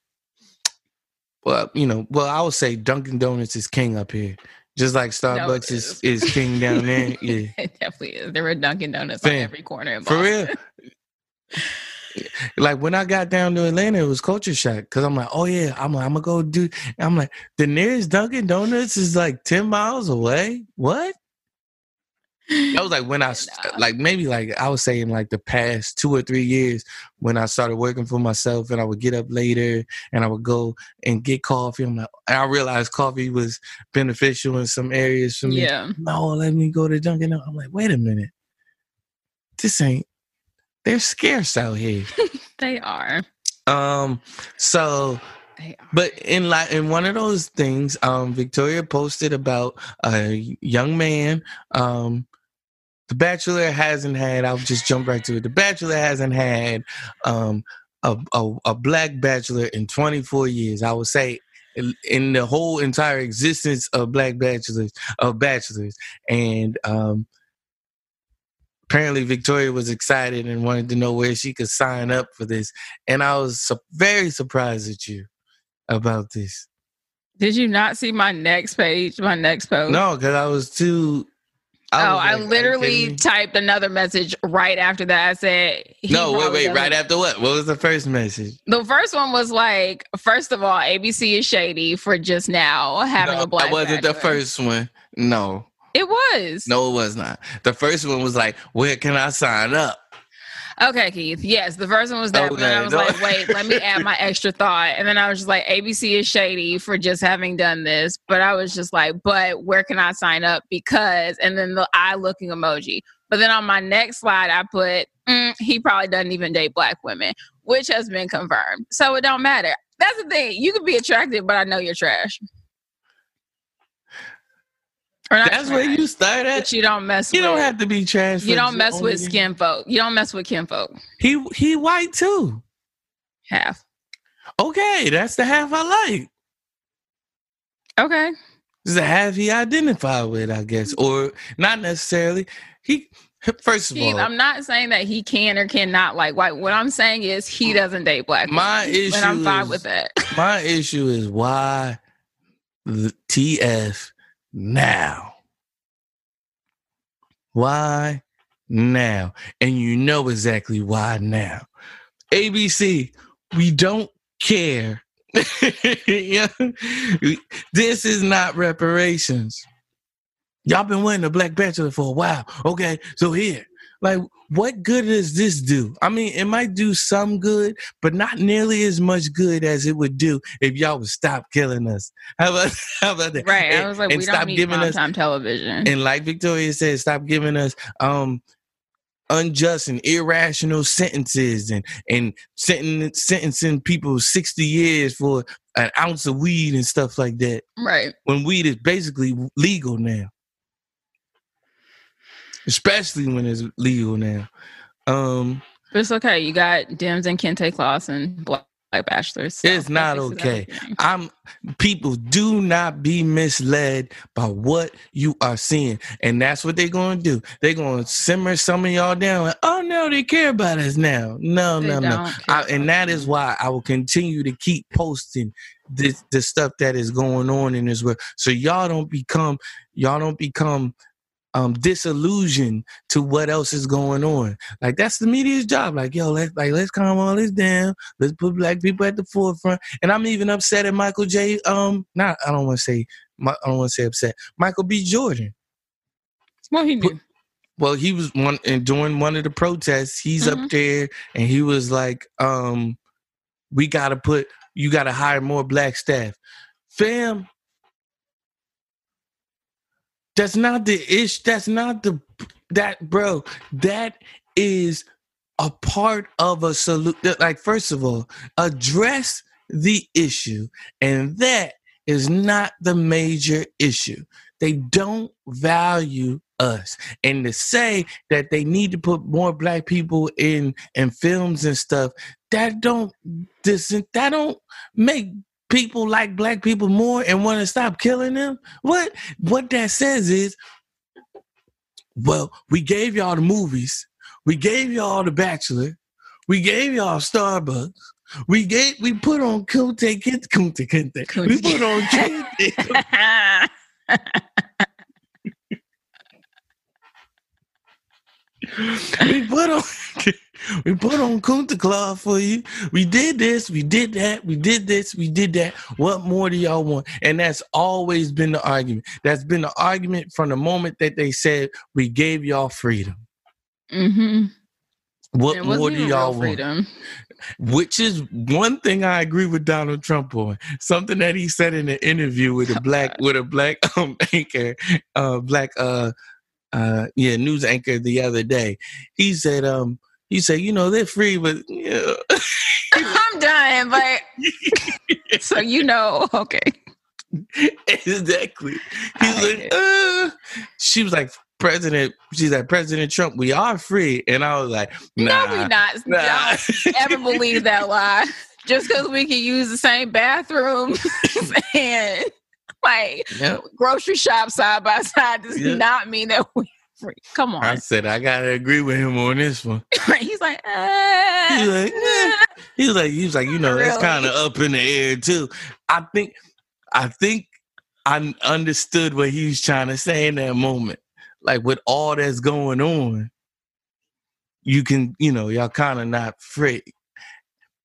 well, you know, well, I would say Dunkin' Donuts is king up here, just like Starbucks is is king down there. Yeah, It definitely is. There were Dunkin' Donuts on every corner. In for real. Like when I got down to Atlanta, it was culture shock because I'm like, oh yeah, I'm I'm gonna go do. I'm like, the nearest Dunkin' Donuts is like ten miles away. What? That was like when I uh, like maybe like I was saying like the past two or three years when I started working for myself and I would get up later and I would go and get coffee. I'm like, and I realized coffee was beneficial in some areas for me. Yeah. No, let me go to Dunkin'. I'm like, wait a minute, this ain't. They're scarce out here. They are. Um, so But in like in one of those things, um, Victoria posted about a young man. Um, the Bachelor hasn't had. I'll just jump right to it. The Bachelor hasn't had um, a, a, a black bachelor in 24 years. I would say in, in the whole entire existence of black bachelors of bachelors, and um, apparently Victoria was excited and wanted to know where she could sign up for this. And I was su- very surprised at you about this. Did you not see my next page, my next post? No, because I was too. I oh, was I literally typed another message right after that. I said, No, wait, wait. doesn't- Right after what? What was the first message? The first one was like, first of all, ABC is shady for just now having No, a black. that wasn't the first one. No, It was. no, it was not. The first one was like, "Where can I sign up?" Okay, Keith. Yes, the first one was that. but then I was no. like, wait, let me add my extra thought. And then I was just like, ABC is shady for just having done this. But I was just like, but where can I sign up? Because, and then the eye looking emoji. But then on my next slide, I put, mm, he probably doesn't even date black women, which has been confirmed. So it don't matter. That's the thing. You can be attractive, but I know you're trash. That's where you start at. But you don't mess You with. don't have to be trash. you don't mess with skin folk. You don't mess with kin folk. He he white too. Half. Okay, that's the half I like. Okay. This is the half he identified with, I guess, or not necessarily. He first of Keith, all, I'm not saying that he can or cannot like white. What I'm saying is he doesn't date black. My issue and I'm fine is- with that. my issue is why the TF now? Why now? And you know exactly why now. ABC, we don't care. This is not reparations. Y'all been wanting a black bachelor for a while. Okay, so here, like, what good does this do? I mean, it might do some good, but not nearly as much good as it would do if y'all would stop killing us. How about how about that? Right. I was like, and we stop don't need giving us time television. and like Victoria said, stop giving us um unjust and irrational sentences and and sentencing, sentencing people 60 years for an ounce of weed and stuff like that right. when weed is basically legal now especially when it's legal now um But it's okay. You got Dems and Kente cloth and black, black bachelors. so It's not okay. everything. I'm people do not be misled by what you are seeing. And that's what they're gonna do. They're gonna simmer some of y'all down. Like, oh no, they care about us now. No, They no, no. I, and that is why I will continue to keep posting this the stuff that is going on in this world. So y'all don't become y'all don't become um disillusioned to what else is going on. Like that's the media's job. Like, yo, let's like let's calm all this down. Let's put black people at the forefront. And I'm even upset at Michael J. Um, not I don't want to say I don't want to say upset. Michael B. Jordan. Well, he knew. Well, he was one and during one of the protests, he's Mhm. up there and he was like, um, we gotta put you gotta hire more black staff. Fam, that's not the ish, that's not the that bro, that is a part of a solution. Like, first of all, address the issue, and that is not the major issue. They don't value us. And to say that they need to put more black people in in films and stuff, that don't this that don't make people like black people more and want to stop killing them. What what that says is well, we gave y'all the movies, we gave y'all the Bachelor, we gave y'all Starbucks. We gave we put on Kunte Kinte Kunte Kinte. We put on Kinte. we put on we put on Kunta Claw for you. We did this, we did that, we did this, we did that. What more do y'all want? And that's always been the argument. That's been the argument from the moment that they said we gave y'all freedom. mm-hmm. What more do y'all want? Which is one thing I agree with Donald Trump on. Something that he said in an interview with a black with a black um, anchor, uh, black uh, uh, yeah, news anchor the other day. He said, um, he say, you know, they're free, but yeah. I'm done. but so you know, okay. exactly. He's like, uh, she was like, President, she's like, President Trump, we are free. And I was like, nah, no, we not. nah. Don't ever believe that lie. Just because we can use the same bathroom and like Yep. grocery shop side by side does Yeah. not mean that we're free. Come on. I said, I gotta agree with him on this one. He's like, uh, He's like, eh. He was like, he was like, you know, that's kind of up in the air too. I think, I think I understood what he was trying to say in that moment. Like with all that's going on, you can, you know, y'all kind of not free.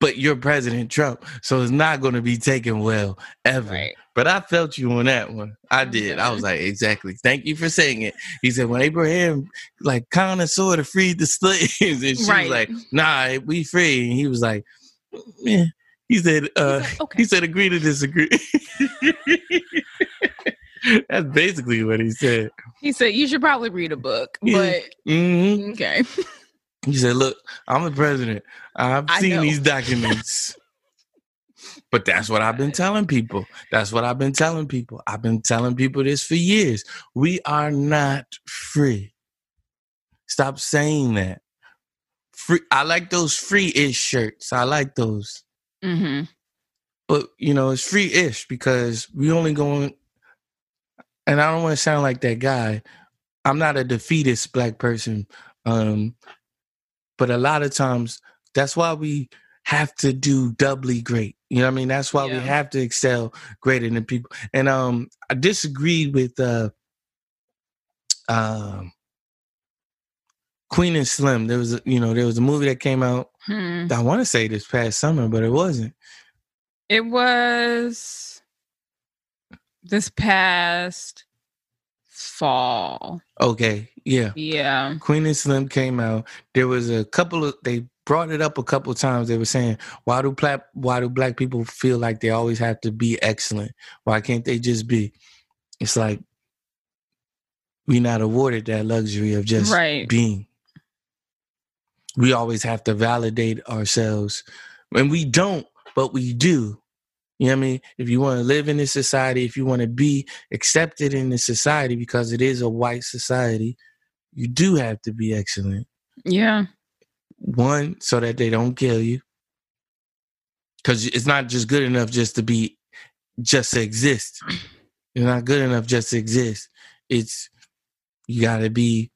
But you're President Trump, so it's not going to be taken well ever. right. But I felt you on that one. I did. I was like, exactly. Thank you for saying it. He said, when Abraham, like, kind of sort of freed the slaves, and she Right. was like, nah, we free. And he was like, yeah. He said, uh, like, okay. he said, agree to disagree. That's basically what he said. He said you should probably read a book, but hmm okay. He said, look, I'm the president. I've I seen know. these documents. But that's what I've been telling people. That's what I've been telling people. I've been telling people this for years. We are not free. Stop saying that. Free. I like those free-ish shirts. I like those. hmm But you know, it's free-ish because we only going. And I don't want to sound like that guy. I'm not a defeatist black person. Um, but a lot of times that's why we have to do doubly great. You know what I mean? That's why Yeah. we have to excel greater than people. And um I disagreed with uh um Queen and Slim. There was a, you know, there was a movie that came out Hmm. I want to say this past summer, but it wasn't. It was this past fall. Okay, yeah. Yeah. Queen and Slim came out. There was a couple of they brought it up a couple of times. They were saying, "Why do black Why do black people feel like they always have to be excellent? Why can't they just be?" It's like we're not awarded that luxury of just Right. being. We always have to validate ourselves, and we don't, but we do. You know what I mean? If you want to live in this society, if you want to be accepted in this society, because it is a white society, you do have to be excellent. Yeah. One, so that they don't kill you. Because it's not just good enough just to be, just to exist. It's not good enough just to exist. It's, you gotta be,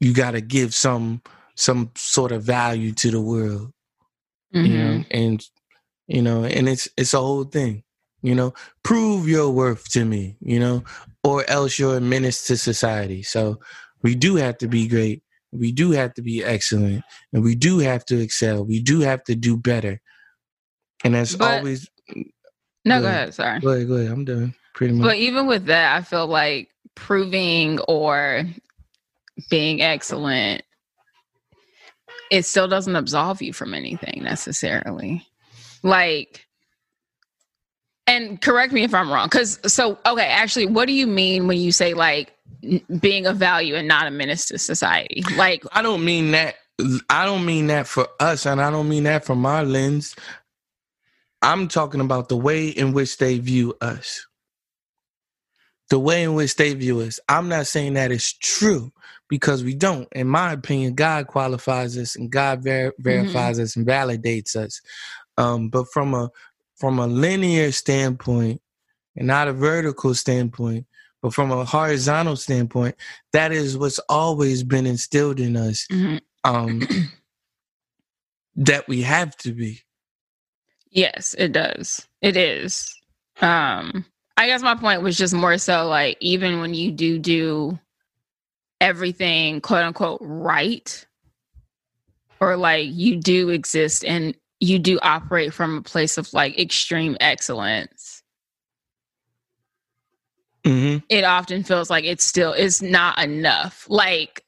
you gotta give some, some sort of value to the world, Mhm. you know, and, you know, and it's, it's a whole thing, you know, prove your worth to me, you know, or else you're a menace to society. So we do have to be great. We do have to be excellent and we do have to excel. We do have to do better. And that's But- always No, go Yeah. ahead. Sorry. go ahead, go ahead. I'm done. Pretty much. But even with that, I feel like proving or being excellent, it still doesn't absolve you from anything necessarily. Like, and correct me if I'm wrong. Because, so, okay, actually, what do you mean when you say like being of value and not a menace to society? Like, I don't mean that. I don't mean that for us, and I don't mean that from our lens. I'm talking about the way in which they view us. The way in which they view us. I'm not saying that it's true because we don't. In my opinion, God qualifies us and God ver- verifies us and validates us. Um, but from a from a linear standpoint and not a vertical standpoint, but from a horizontal standpoint, that is what's always been instilled in us mhm. um that we have to be Yes, it does. It is. Um, I guess my point was just more so like even when you do do everything quote unquote right, or like you do exist and you do operate from a place of like extreme excellence, mm-hmm. it often feels like it's still it's not enough. Like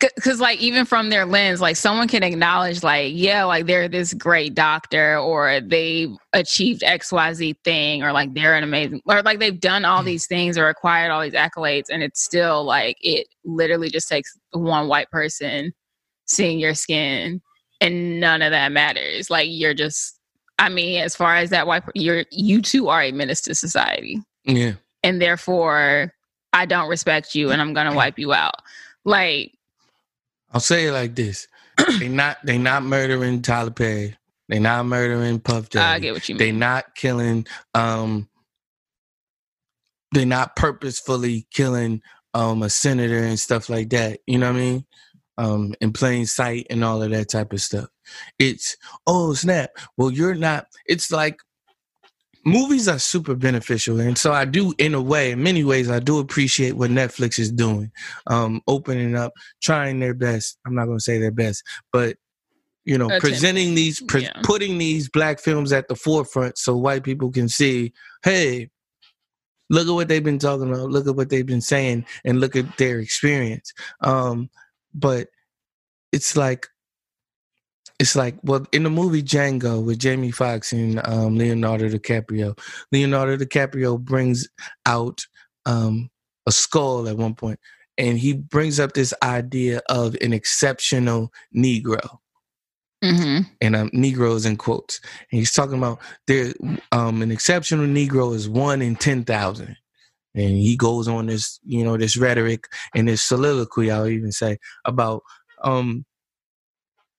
because like even from their lens like someone can acknowledge like yeah like they're this great doctor or they achieved xyz thing or like they're an amazing or like they've done all these things or acquired all these accolades and it's still like it literally just takes one white person seeing your skin and none of that matters like you're just I mean, as far as that white, you're you too are a menace to society. Yeah. And therefore, I don't respect you, and I'm gonna wipe you out. Like, I'll say it like this: they not they not murdering Tyler Perry. They not murdering Puff Daddy. I get what you mean. They not killing. Um, they're not purposefully killing um a senator and stuff like that. You know what I mean? Um, in plain sight and all of that type of stuff. It's oh snap. Well, you're not. It's like movies are super beneficial, and so I do, in a way, in many ways, I do appreciate what Netflix is doing, um, opening up, trying their best. I'm not going to say their best, but you know, Attempt. presenting these, pre- Yeah. putting these black films at the forefront, so white people can see, hey. Look at what they've been talking about. Look at what they've been saying, and look at their experience. Um, but it's like it's like well in the movie Django with Jamie Foxx and um, Leonardo DiCaprio. Leonardo DiCaprio brings out um, a skull at one point, and he brings up this idea of an exceptional Negro, hmm and um, Negroes in quotes. And he's talking about there um, an exceptional Negro is one in ten thousand. And he goes on this, you know, this rhetoric and this soliloquy, I'll even say, about um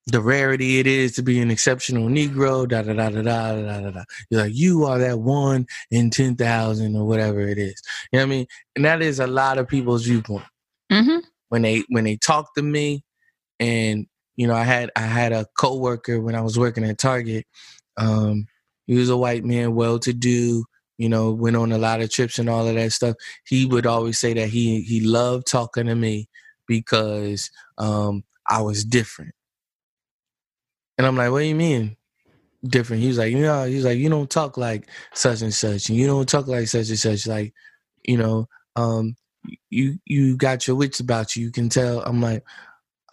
the rarity it is to be an exceptional Negro, da da da da da da da da. You're like, you are that one in ten thousand or whatever it is. You know what I mean? And that is a lot of people's viewpoint hmm when they when they talk to me and you know i had i had a coworker when i was working at target um he was a white man well to do you know went on a lot of trips and all of that stuff he would always say that he he loved talking to me because um i was different and i'm like what do you mean different he was like you know he's like you don't talk like such and such and you don't talk like such and such like you know um you you got your wits about you. You can tell. I'm like,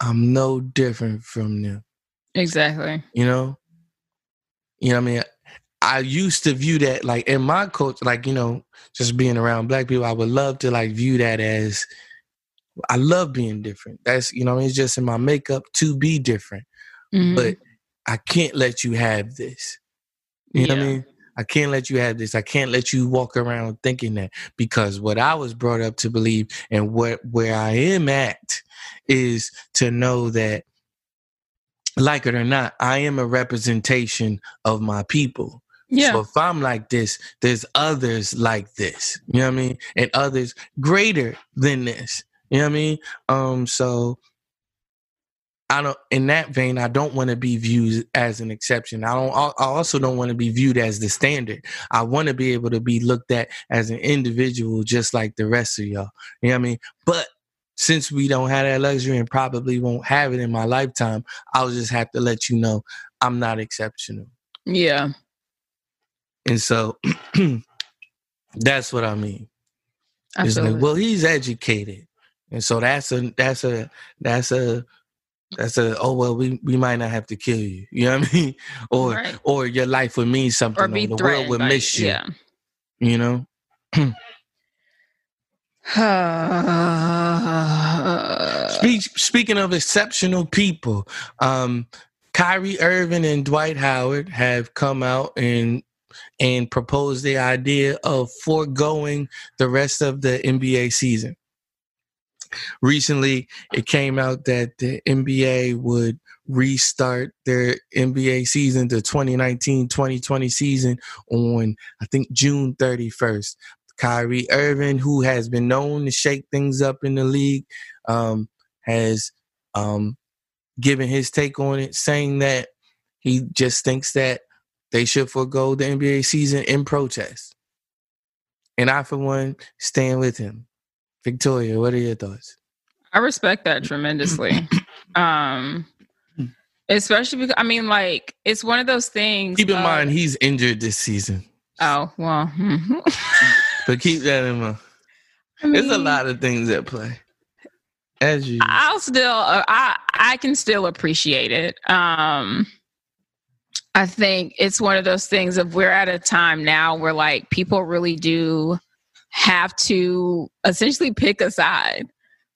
I'm no different from them. Exactly. You know. You know. what I mean, I used to view that like in my culture, like you know, just being around black people. I would love to like view that as. I love being different. That's you know, it's just in my makeup to be different. Mhm. But I can't let you have this. You know what I mean? I can't let you have this. I can't let you walk around thinking that because what I was brought up to believe and what where I am at is to know that like it or not, I am a representation of my people. yeah. So if I'm like this, there's others like this. You know what I mean? And others greater than this. You know what I mean? Um, so I don't in that vein, I don't want to be viewed as an exception. I don't I also don't want to be viewed as the standard. I want to be able to be looked at as an individual just like the rest of y'all. You know what I mean? But since we don't have that luxury and probably won't have it in my lifetime, I'll just have to let you know I'm not exceptional. yeah. And so that's what I mean. It's like, well, he's educated, and so that's a that's a that's a that's a oh well we we might not have to kill you. You know what I mean? Or Right. or your life would mean something. or the world would miss you. Yeah. You know. Speak, speaking of exceptional people, um, Kyrie Irving and Dwight Howard have come out and and proposed the idea of foregoing the rest of the NBA season. Recently, it came out that the NBA would restart their NBA season, the 2019-2020 season on I think June 31st. Kyrie Irving, who has been known to shake things up in the league, um, has um, given his take on it, saying that he just thinks that they should forego the NBA season in protest. And I, for one, stand with him. Victoria, what are your thoughts? I respect that tremendously. um especially because I mean like it's one of those things Keep in of- mind, he's injured this season, Oh, well. hmm. but keep that in mind. I There's a lot of things at play. As you, I'll still uh, I I can still appreciate it. Um I think it's one of those things of we're at a time now where like people really do have to essentially pick a side.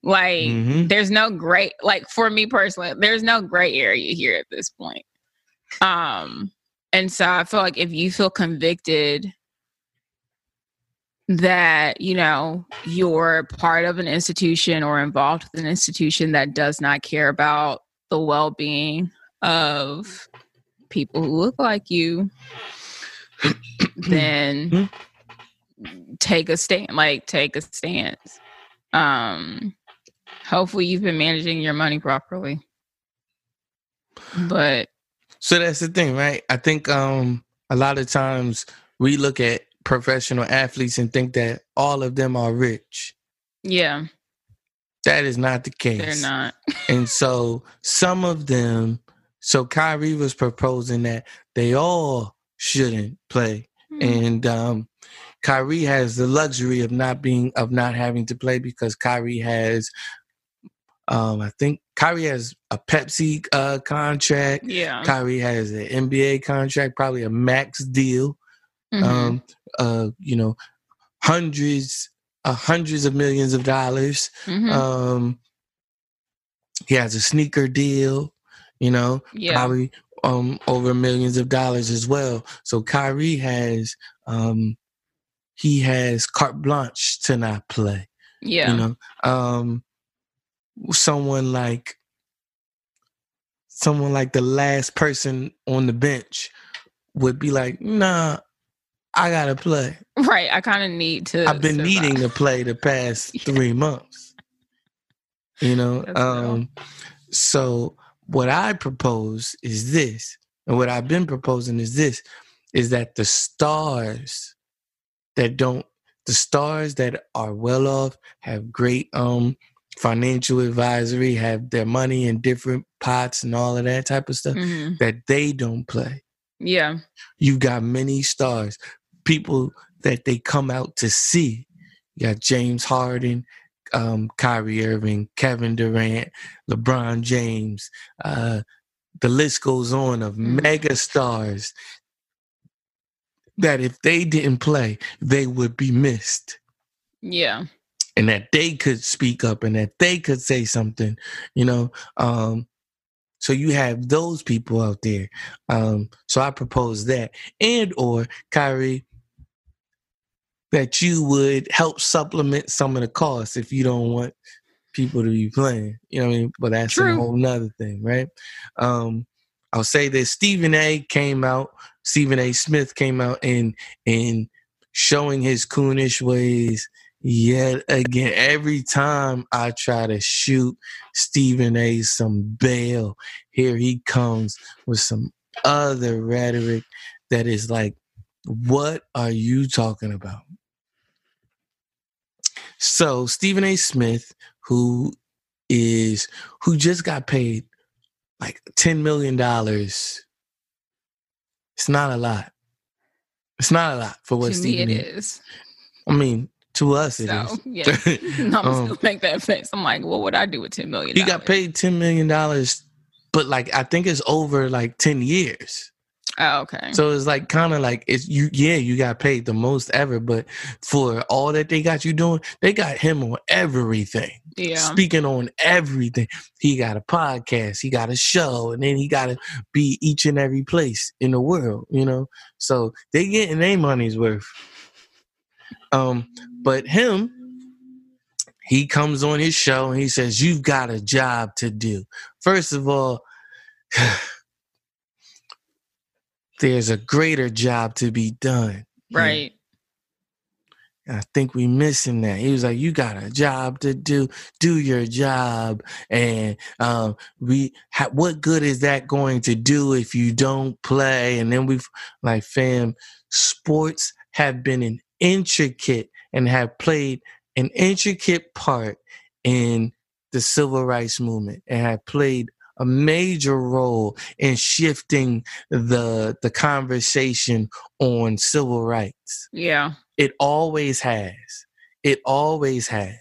Like Mhm. there's no gray like for me personally, there's no gray area here at this point. Um And so I feel like if you feel convicted that, you know, you're part of an institution or involved with an institution that does not care about the well being of people who look like you, then take a stand like take a stance. Um hopefully you've been managing your money properly. But so that's the thing, right? I think um a lot of times we look at professional athletes and think that all of them are rich. Yeah. That is not the case. They're not. and so some of them, so Kyrie was proposing that they all shouldn't play. Hmm. And um Kyrie has the luxury of not being of not having to play because Kyrie has um I think Kyrie has a Pepsi uh contract. yeah. Kyrie has an NBA contract, probably a max deal. Mhm. Um uh you know hundreds uh, hundreds of millions of dollars. Mhm. Um he has a sneaker deal, you know, yeah. probably um over millions of dollars as well. So Kyrie has um he has carte blanche to not play. yeah. You know. Um someone like someone like the last person on the bench would be like, nah, I gotta play. Right. I kind of need to. I've been survive. needing to play the past Yeah. three months. You know, That's um, so what I propose is this, and what I've been proposing is this: is that the stars that don't, the stars that are well off, have great um financial advisory, have their money in different pots and all of that type of stuff, Mhm. that they don't play Yeah. you got many stars, people that they come out to see. You got James Harden, um, Kyrie Irving, Kevin Durant, LeBron James. Uh, the list goes on of Mhm. mega stars that if they didn't play, they would be missed. Yeah. And that they could speak up and that they could say something, you know. Um, so you have those people out there. Um, so I propose that. And or Kyrie, that you would help supplement some of the costs if you don't want people to be playing. You know what I mean? But that's a whole nother thing, right? Um, I'll say that Stephen A came out, Stephen A. Smith came out and and showing his coonish ways yet again. Every time I try to shoot Stephen A. some bail, here he comes with some other rhetoric that is like, what are you talking about? So Stephen A. Smith, who is who just got paid like ten million dollars. It's not a lot. It's not a lot for what to me, it A. is. I mean, to us it is. So, yeah. I'm Um, still make that face. I'm like, what would I do with $10 million? He got paid ten million dollars, but like I think it's over like ten years. Oh, okay. So it's like kind of like it's you. Yeah, you got paid the most ever, but for all that they got you doing, they got him on everything. yeah. speaking on everything. He got a podcast, he got a show, and then he got to be each and every place in the world, you know. So they getting their money's worth. Um, but him, he comes on his show and he says, "You've got a job to do." First of all. There's a greater job to be done. Right. And I think we missing that. He was like, "You got a job to do. Do your job." And um, we, ha- what good is that going to do if you don't play? And then we've like, fam, sports have been an intricate and have played an intricate part in the civil rights movement and have played a major role in shifting the the conversation on civil rights. Yeah. It always has. It always has.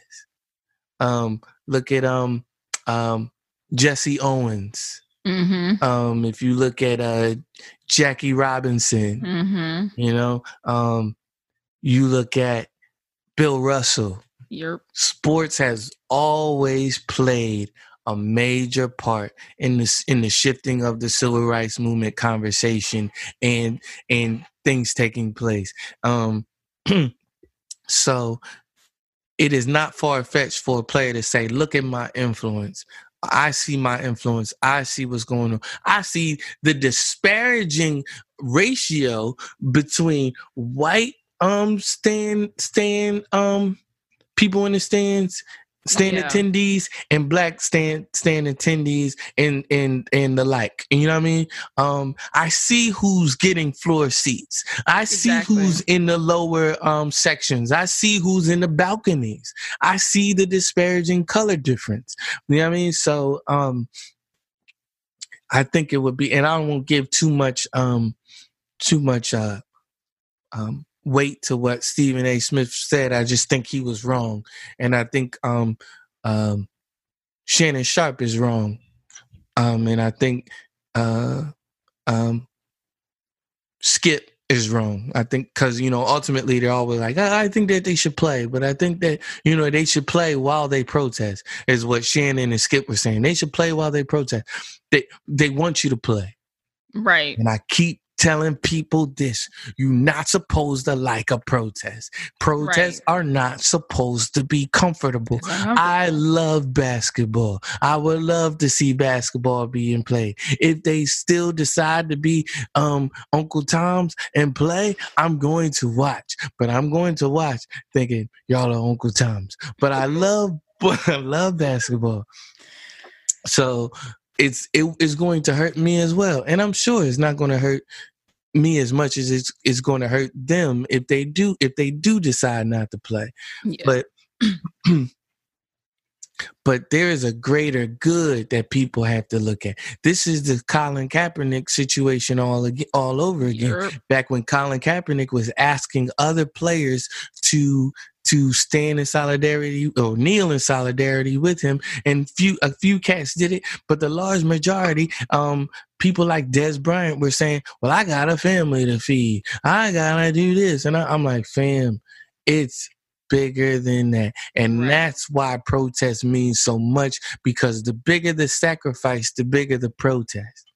Um, look at um um Jesse Owens. Mm-hmm. Um, if you look at uh Jackie Robinson, Mm-hmm. you know, um, you look at Bill Russell. You're Sports has always played a major part in this in the shifting of the civil rights movement conversation and and things taking place. Um, so it is not far fetched for a player to say, "Look at my influence." I see my influence. I see what's going on. I see the disparaging ratio between white um stand stand um people in the stands stand yeah. attendees and black stand stand attendees and and and the like you know what i mean? Um i see who's getting floor seats. I exactly. see who's in the lower um sections. I see who's in the balconies. I see the disparaging color difference. You know what i mean? So um i think it would be and i won't give too much um too much uh um weight to what Stephen A. Smith said. I just think he was wrong, and I think um, um, Shannon Sharpe is wrong, um, and I think uh, um, Skip is wrong. I think because you know ultimately they're always like I, I, think that they should play, but I think that you know they should play while they protest. Is what Shannon and Skip were saying. They should play while they protest. They they want you to play, right? And I keep telling people this you're not supposed to like a protest. Protests right. are not supposed to be comfortable. I love basketball. I would love to see basketball being played. If they still decide to be um uncle tom's and play i'm going to watch. But i'm going to watch thinking y'all are uncle tom's. But i love i love basketball. So it's it is going to hurt me as well and i'm sure it's not going to hurt me as much as it's, it's going to hurt them if they do if they do decide not to play yeah. but but there is a greater good that people have to look at. This is the Colin Kaepernick situation all again, all over again. Yep. Back when Colin Kaepernick was asking other players to to stand in solidarity or kneel in solidarity with him. And few a few cats did it, but the large majority, um, people like Dez Bryant were saying, "Well, I got a family to feed. I gotta do this," and I, am like, "Fam, it's." Bigger than that. And right. that's why protest means so much because the bigger the sacrifice, the bigger the protest.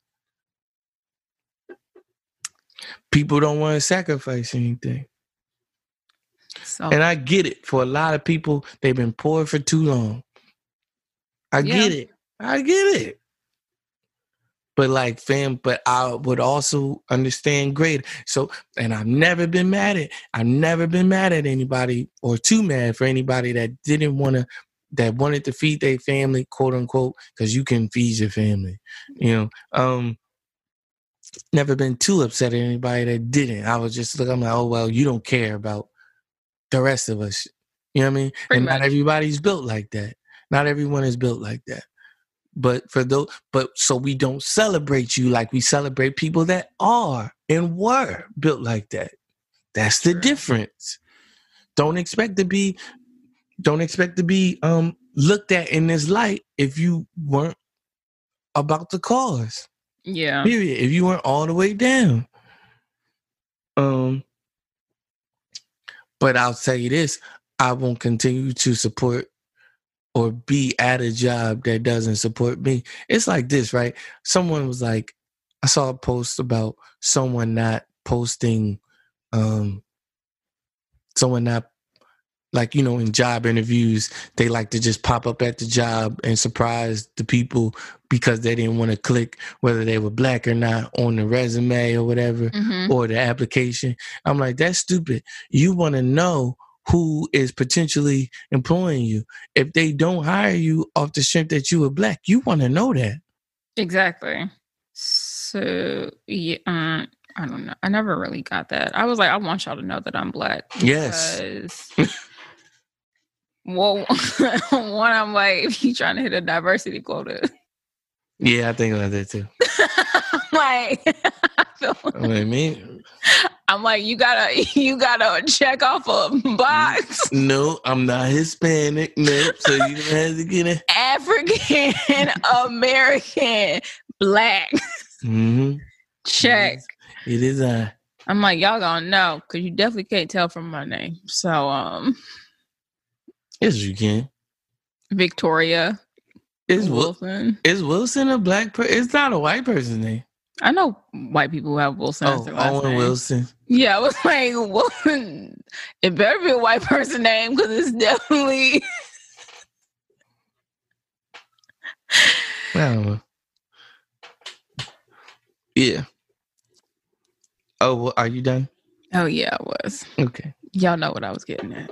People don't want to sacrifice anything. So, and I get it. For a lot of people, they've been poor for too long. I yeah. get it. I get it. But like fam, but I would also understand great. So, and I've never been mad at. I've never been mad at anybody or too mad for anybody that didn't want to that wanted to feed their family, quote unquote, because you can feed your family. You know, um, never been too upset at anybody that didn't. I was just like, I'm like, oh well, you don't care about the rest of us. You know what I mean? Pretty and much. not everybody's built like that. Not everyone is built like that. But for those, but so we don't celebrate you like we celebrate people that are and were built like that. That's the difference. Don't expect to be, don't expect to be um looked at in this light if you weren't about the cause. Yeah. Period. If you weren't all the way down. Um, but I'll tell you this I won't continue to support or be at a job that doesn't support me. It's like this, right? Someone was like, I saw a post about someone not posting, um, someone not like you know in job interviews they like to just pop up at the job and surprise the people because they didn't want to click whether they were black or not on the resume or whatever mm-hmm. or the application i'm like that's stupid you want to know who is potentially employing you if they don't hire you off the strength that you were black you want to know that exactly so yeah uh, I don't know. I never really got that. I was like, I want y'all to know that I'm black. Yes. Well, one, I'm like, if you trying to hit a diversity quota. Yeah, I think about that too. like, I feel like, I mean, I'm like, you gotta, you gotta check off a box. No, I'm not Hispanic. Nope. So you have to get it. African American black. Mm-hmm. Check. It is, it is I. I'm like, y'all gonna know because you definitely can't tell from my name. So, um. Yes, you can. Victoria. Is Wilson? Is Wilson a black person? It's not a white person's name. I know white people who have Wilson. Oh, Owen name. Wilson. Yeah, I was like, Wilson. It better be a white person name because it's definitely. well, yeah. Oh, well, are you done? Oh yeah, I was. Okay. Y'all know what I was getting at.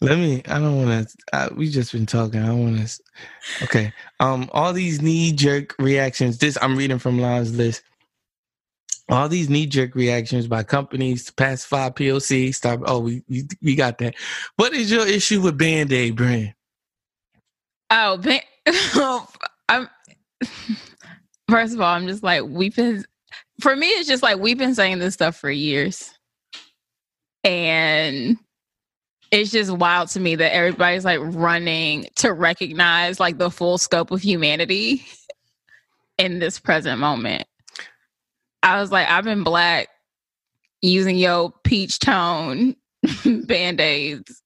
Let me. I don't want to. We just been talking. I want to. Okay. Um. All these knee jerk reactions. This I'm reading from Lon's list. All these knee jerk reactions by companies to pacify POC. Stop. Oh, we, we we got that. What is your issue with Band Aid brand? Oh, ban- I'm. First of all, I'm just like we've been. For me, it's just like we've been saying this stuff for years, and it's just wild to me that everybody's like running to recognize like the full scope of humanity in this present moment. I was like, I've been black using your peach tone band aids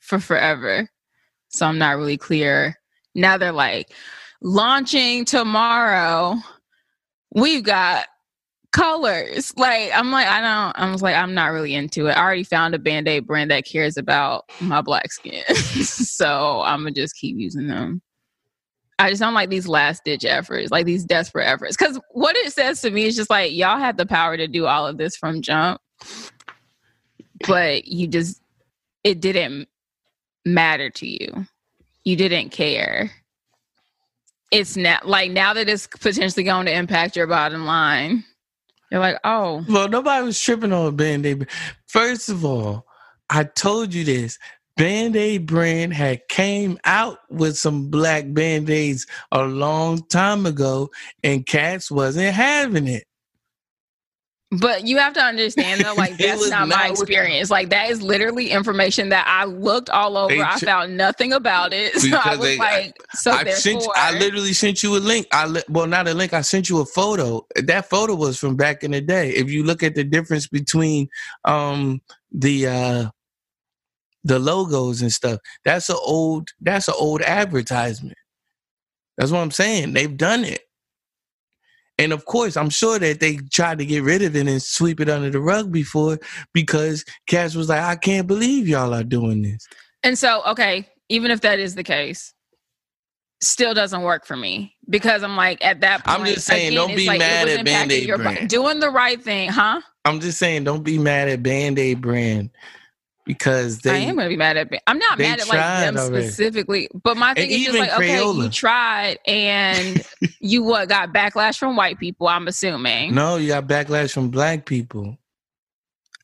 for forever. So I'm not really clear. Now they're like, launching tomorrow. We've got colors. Like I'm like I don't. I was like I'm not really into it. I already found a band aid brand that cares about my black skin, so I'm gonna just keep using them. I just don't like these last ditch efforts, like these desperate efforts. Because what it says to me is just like y'all had the power to do all of this from jump, but you just it didn't matter to you. You didn't care. It's not like now that it's potentially going to impact your bottom line you're like, oh. Well, nobody was tripping on Band Aid. First of all, I told you this. Band Aid brand had came out with some black Band Aids a long time ago, and cats wasn't having it. But you have to understand though, like that's not, not, my experience. Like that is literally information that I looked all over. Ch- I found nothing about it. So I was they, like, so I sent. I literally sent you a link. I li- well, not a link. I sent you a photo. That photo was from back in the day. If you look at the difference between um the uh the logos and stuff, that's an old. That's an old advertisement. That's what I'm saying. They've done it. And of course, I'm sure that they tried to get rid of it and sweep it under the rug before because Cash was like, I can't believe y'all are doing this. And so, okay, even if that is the case, still doesn't work for me because I'm like, at that point, I'm just saying, again, don't be like, mad at Band Aid brand. Doing the right thing, huh? I'm just saying, don't be mad at Band Aid brand because they. I am gonna be mad at. Me. I'm not mad at like them already. specifically, but my thing and is just like, Crayola. okay, you tried and you what got backlash from white people. I'm assuming. No, you got backlash from black people.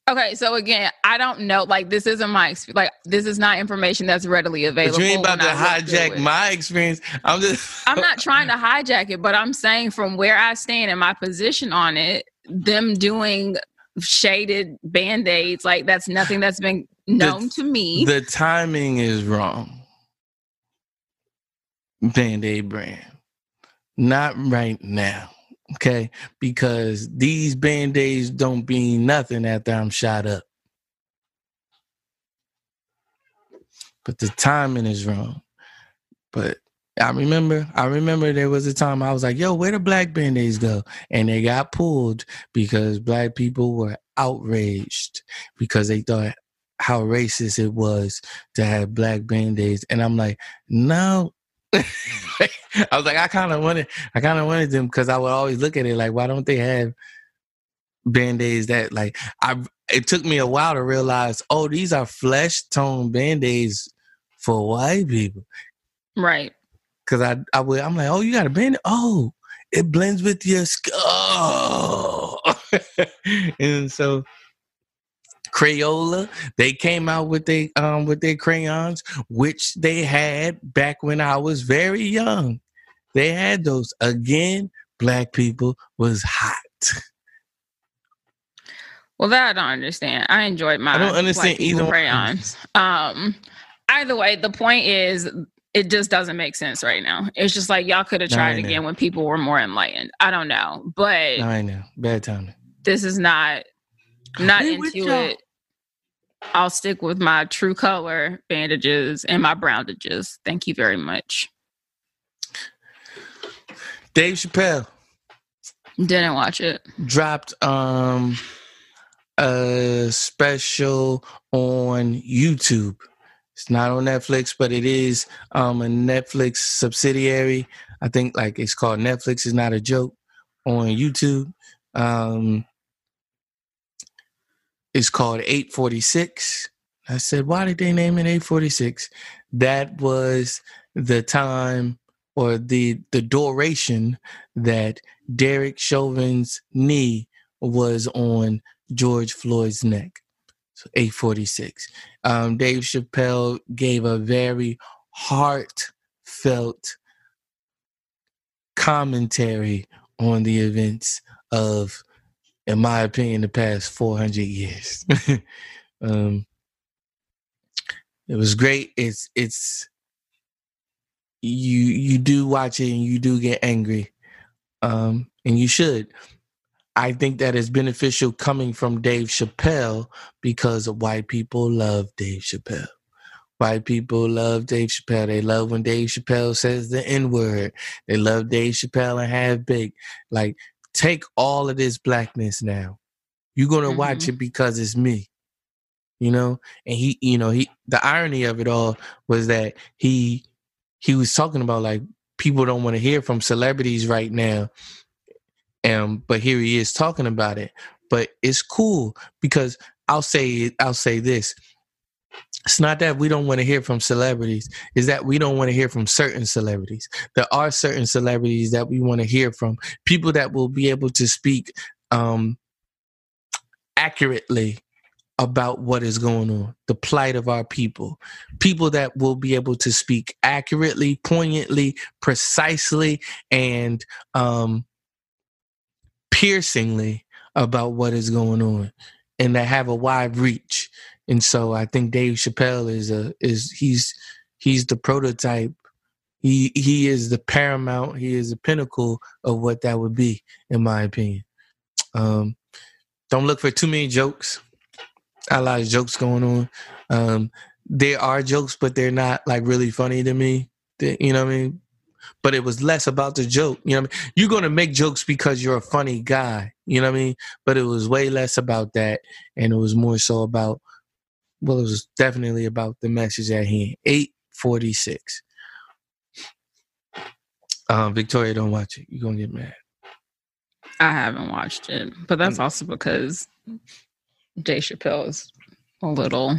Okay, so again, I don't know. Like, this isn't my experience. Like, this is not information that's readily available. But you ain't about to hijack my experience. I'm just. I'm not trying to hijack it, but I'm saying from where I stand and my position on it, them doing shaded band-aids like that's nothing that's been known the, to me. the timing is wrong. Band-aid brand. Not right now okay? Because these band-aids don't mean nothing after i'm shot up. But the timing is wrong. But I remember, I remember there was a time I was like, yo, where the black band-aids go? And they got pulled because black people were outraged because they thought how racist it was to have black band-aids. And I'm like, no. I was like, I kind of wanted, I kind of wanted them because I would always look at it like, why don't they have band-aids that like I it took me a while to realize, oh, these are flesh tone band-aids for white people. Right. Cause I I would I'm like, oh, you got a band. Oh, it blends with your skull. And so Crayola, they came out with they um with their crayons, which they had back when I was very young. They had those. Again, black people was hot. Well, that I don't understand. I enjoyed my I don't understand either crayons. Um either way, the point is it just doesn't make sense right now. It's just like y'all could have tried again when people were more enlightened. I don't know, but I know bad timing. This is not not into it. I'll stick with my true color bandages and my brownages. Thank you very much. Dave Chappelle Didn't watch it. dropped um a special on YouTube. It's not on Netflix, but it is um a Netflix subsidiary. I think like it's called Netflix is not a joke on YouTube. Um it's called 846. I said, why did they name it 846? That was the time or the the duration that Derek Chauvin's knee was on George Floyd's neck. So 846. Um, Dave Chappelle gave a very heartfelt commentary on the events of, in my opinion, the past 400 years. um, it was great. It's it's you you do watch it and you do get angry, um, and you should. I think that is beneficial coming from Dave Chappelle because white people love Dave Chappelle. White people love Dave Chappelle. They love when Dave Chappelle says the N word. They love Dave Chappelle and have big. Like, take all of this blackness now. You're gonna watch Mhm. it because it's me. You know? And he, you know, he the irony of it all was that he he was talking about like people don't want to hear from celebrities right now. Um, but here he is talking about it. But it's cool because I'll say I'll say this. It's not that we don't want to hear from celebrities, is that we don't want to hear from certain celebrities. There are certain celebrities that we want to hear from. People that will be able to speak um accurately about what is going on, the plight of our people. People that will be able to speak accurately, poignantly, precisely, and um piercingly about what is going on and that have a wide reach. And so I think Dave Chappelle is a is he's he's the prototype. He he is the paramount, he is the pinnacle of what that would be, in my opinion. Um don't look for too many jokes. A lot of jokes going on. Um there are jokes, but they're not like really funny to me. They- you know what I mean? But it was less about the joke. You know what I mean? You're gonna make jokes because you're a funny guy. You know what I mean? But it was way less about that, and it was more so about. Well, it was definitely about the message at hand. Eight forty six. Um, Victoria, don't watch it. You're gonna get mad. I haven't watched it, but that's also because Jay Chappelle is a little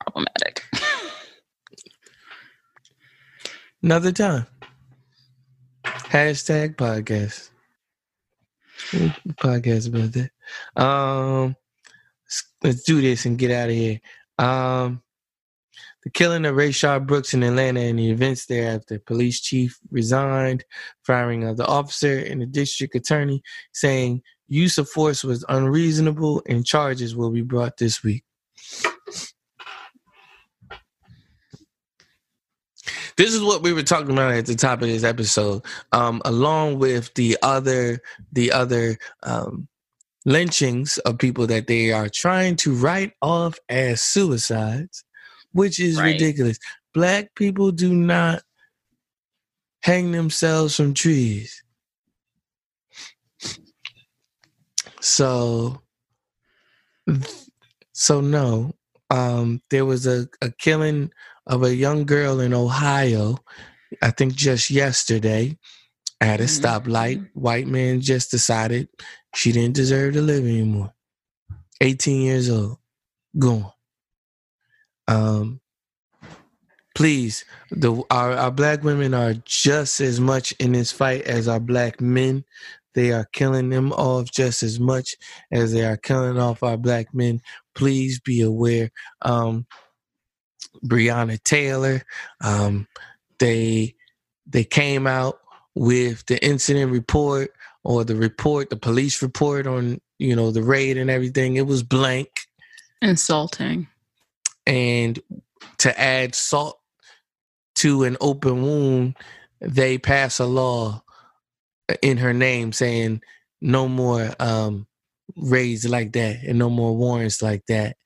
problematic. Another time. Hashtag podcast. Podcast about that. Um, let's, let's do this and get out of here. Um, the killing of Rayshard Brooks in Atlanta and the events thereafter. Police chief resigned, firing of the officer and the district attorney, saying use of force was unreasonable and charges will be brought this week. This is what we were talking about at the top of this episode um, along with the other the other um, lynchings of people that they are trying to write off as suicides which is Right. ridiculous black people do not hang themselves from trees so so no um there was a, a killing of a young girl in Ohio, I think just yesterday, at a Mhm. stoplight. White man just decided she didn't deserve to live anymore. 18 years old, gone. Um, please, the our, our black women are just as much in this fight as our black men. They are killing them off just as much as they are killing off our black men. Please be aware. Um, Breonna Taylor. Um, they they came out with the incident report or the report, the police report on you know the raid and everything. It was blank, Insulting. and to add salt to an open wound, they pass a law in her name saying no more um, raids like that and no more warrants like that.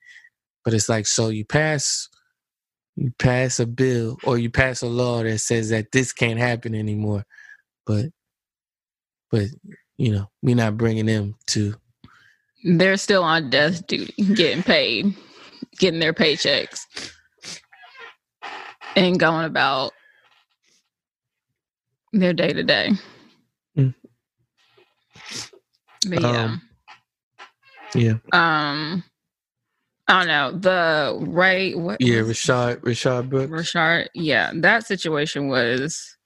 But it's like so you pass you pass a bill or you pass a law that says that this can't happen anymore. But but you know, we're not bringing them to They're still on death duty, getting paid, getting their paychecks, and going about their day to day. Yeah. Um, yeah. Um, I don't know the right. What? Yeah, was- Rashad Rashad Brooks. Rashard. Yeah, that situation was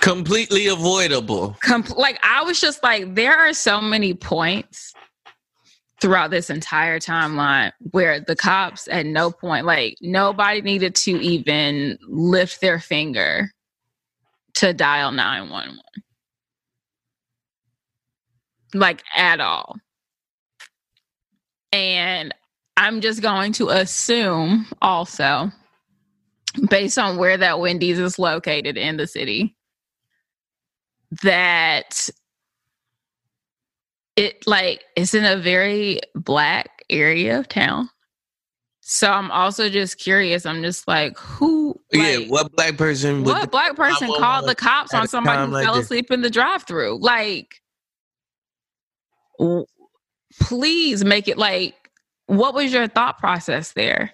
Completely avoidable. compl- like I was just like, there are so many points throughout this entire timeline where the cops at no point, like nobody needed to even lift their finger to dial 911. Like at all. And I'm just going to assume also, based on where that Wendy's is located in the city, that it like it's in a very black area of town. So I'm also just curious. I'm just like, who? yeah, what black person what black person called the cops on somebody who like fell this? asleep in the drive-through? Like, please make it like. What was your thought process there?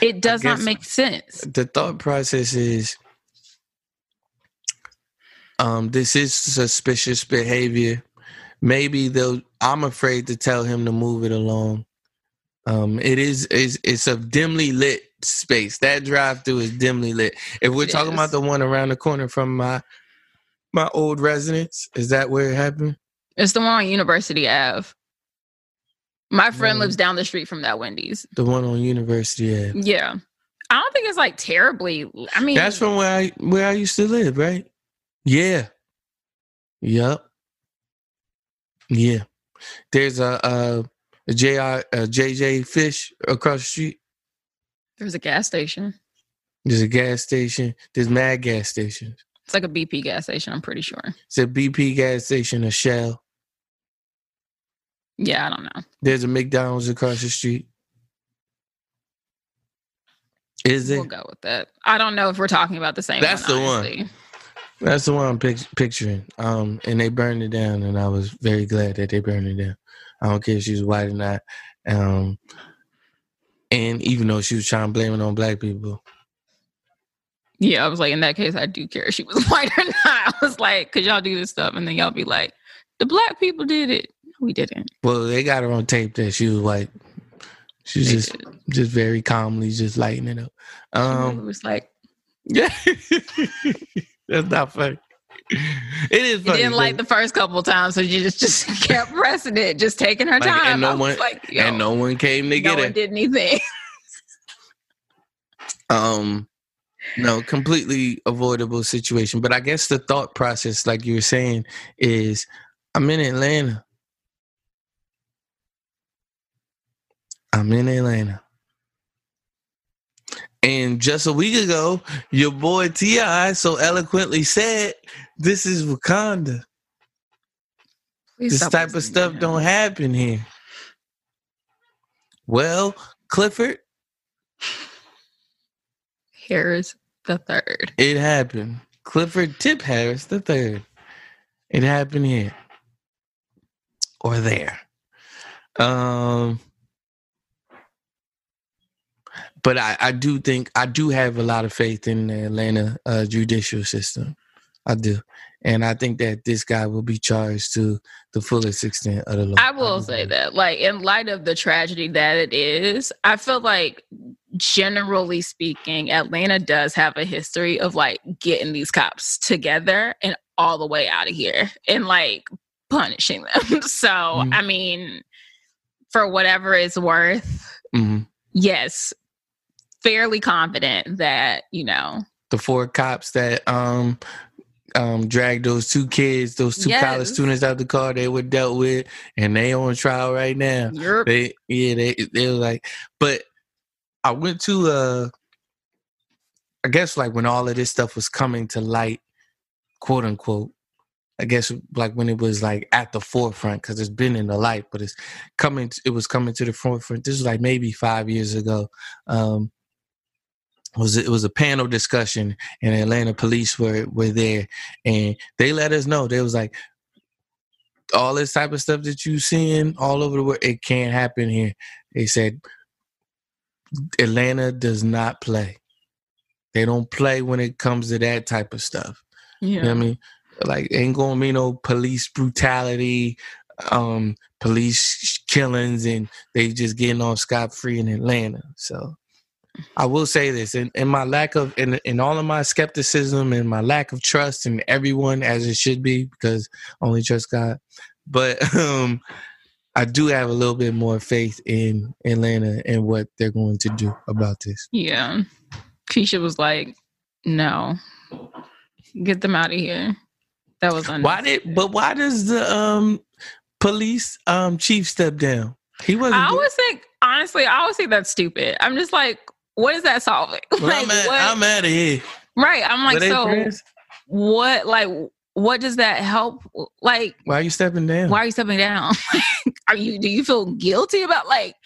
It does not make sense. the thought process is um this is suspicious behavior maybe they'll i'm afraid to tell him to move it along um it is is it's a dimly lit space that drive through is dimly lit if we're It talking is. about the one around the corner from my my old residence is that where it happened It's the one on University Ave. My friend Mm. lives down the street from that Wendy's. the one on university Ave. Yeah. I don't think it's like terribly. I mean, that's from where i where i used to live right yeah yep yeah there's a uh a JR, a JJ Fish across the street. there's a gas station. There's a gas station. There's mad gas stations. It's like a BP gas station, I'm pretty sure. It's a BP gas station, a Shell. Yeah, I don't know. There's a McDonald's across the street. Is it? We'll go with that. I don't know if we're talking about the same That's one. the one. That's the one I'm pic- picturing. Um, and they burned it down, and I was very glad that they burned it down. I don't care if she was white or not. Um, and even though she was trying to blame it on black people, Yeah, I was like, in that case, I do care if she was white or not. I was like, could y'all do this stuff? And then y'all be like, the black people did it. We didn't. well, they got her on tape that she was like, She was just, did. just very calmly, just lighting it up. Um, was like, Yeah, that's not funny. It is you funny. didn't like the first couple times, so you just just kept pressing it, just taking her Like, and no one- like, and no one came to no get one her. did anything. Um, no, completely avoidable situation. But I guess the thought process, like you were saying, is I'm in Atlanta. I'm in Atlanta. And just a week ago, your boy T.I. so eloquently said, This is Wakanda. Please this type of stuff don't happen here. Well, Clifford, Harris the third. it happened. Clifford Tip Harris the third. It happened here. Or there. Um but I, I do think I do have a lot of faith in the Atlanta uh, judicial system. I do. And I think that this guy will be charged to the fullest extent of the law. I will say that, like, in light of the tragedy that it is, I feel like, generally speaking, Atlanta does have a history of like getting these cops together and all the way out of here and like punishing them. so, Mhm. I mean, for whatever it's worth, Mhm. yes, fairly confident that, you know, the four cops that um um dragged those two kids, those two college students out the car, they were dealt with, and they on trial right now. you're They yeah, they they were like, but I went to uh I guess like when all of this stuff was coming to light, quote unquote, I guess like when it was like at the forefront because it's been in the light, but it's coming. It was coming to the forefront. This is like maybe five years ago. Um, was it was a panel discussion, and Atlanta police were were there, and they let us know. They was like, all this type of stuff that you seeing all over the world, it can't happen here. They said Atlanta does not play. They don't play when it comes to that type of stuff. Yeah. You know what I mean? Like ain't gonna be no police brutality, um, police killings, and they just getting off scot free in Atlanta. So I will say this, in, in my lack of in in all of my skepticism and my lack of trust in everyone as it should be, because only trust God. But um I do have a little bit more faith in Atlanta and what they're going to do about this. Yeah. Keisha was like, no, get them out of here. That was Why did but why does the um police um chief step down? He wasn't. I always think, honestly, I always think that's stupid. I'm just like, what is that solving? Well, like, I'm, at, what? I'm out of here. right. I'm like, they so friends? what, like, what does that help? Like, Why are you stepping down? why are you stepping down? are you, do you feel guilty about, like,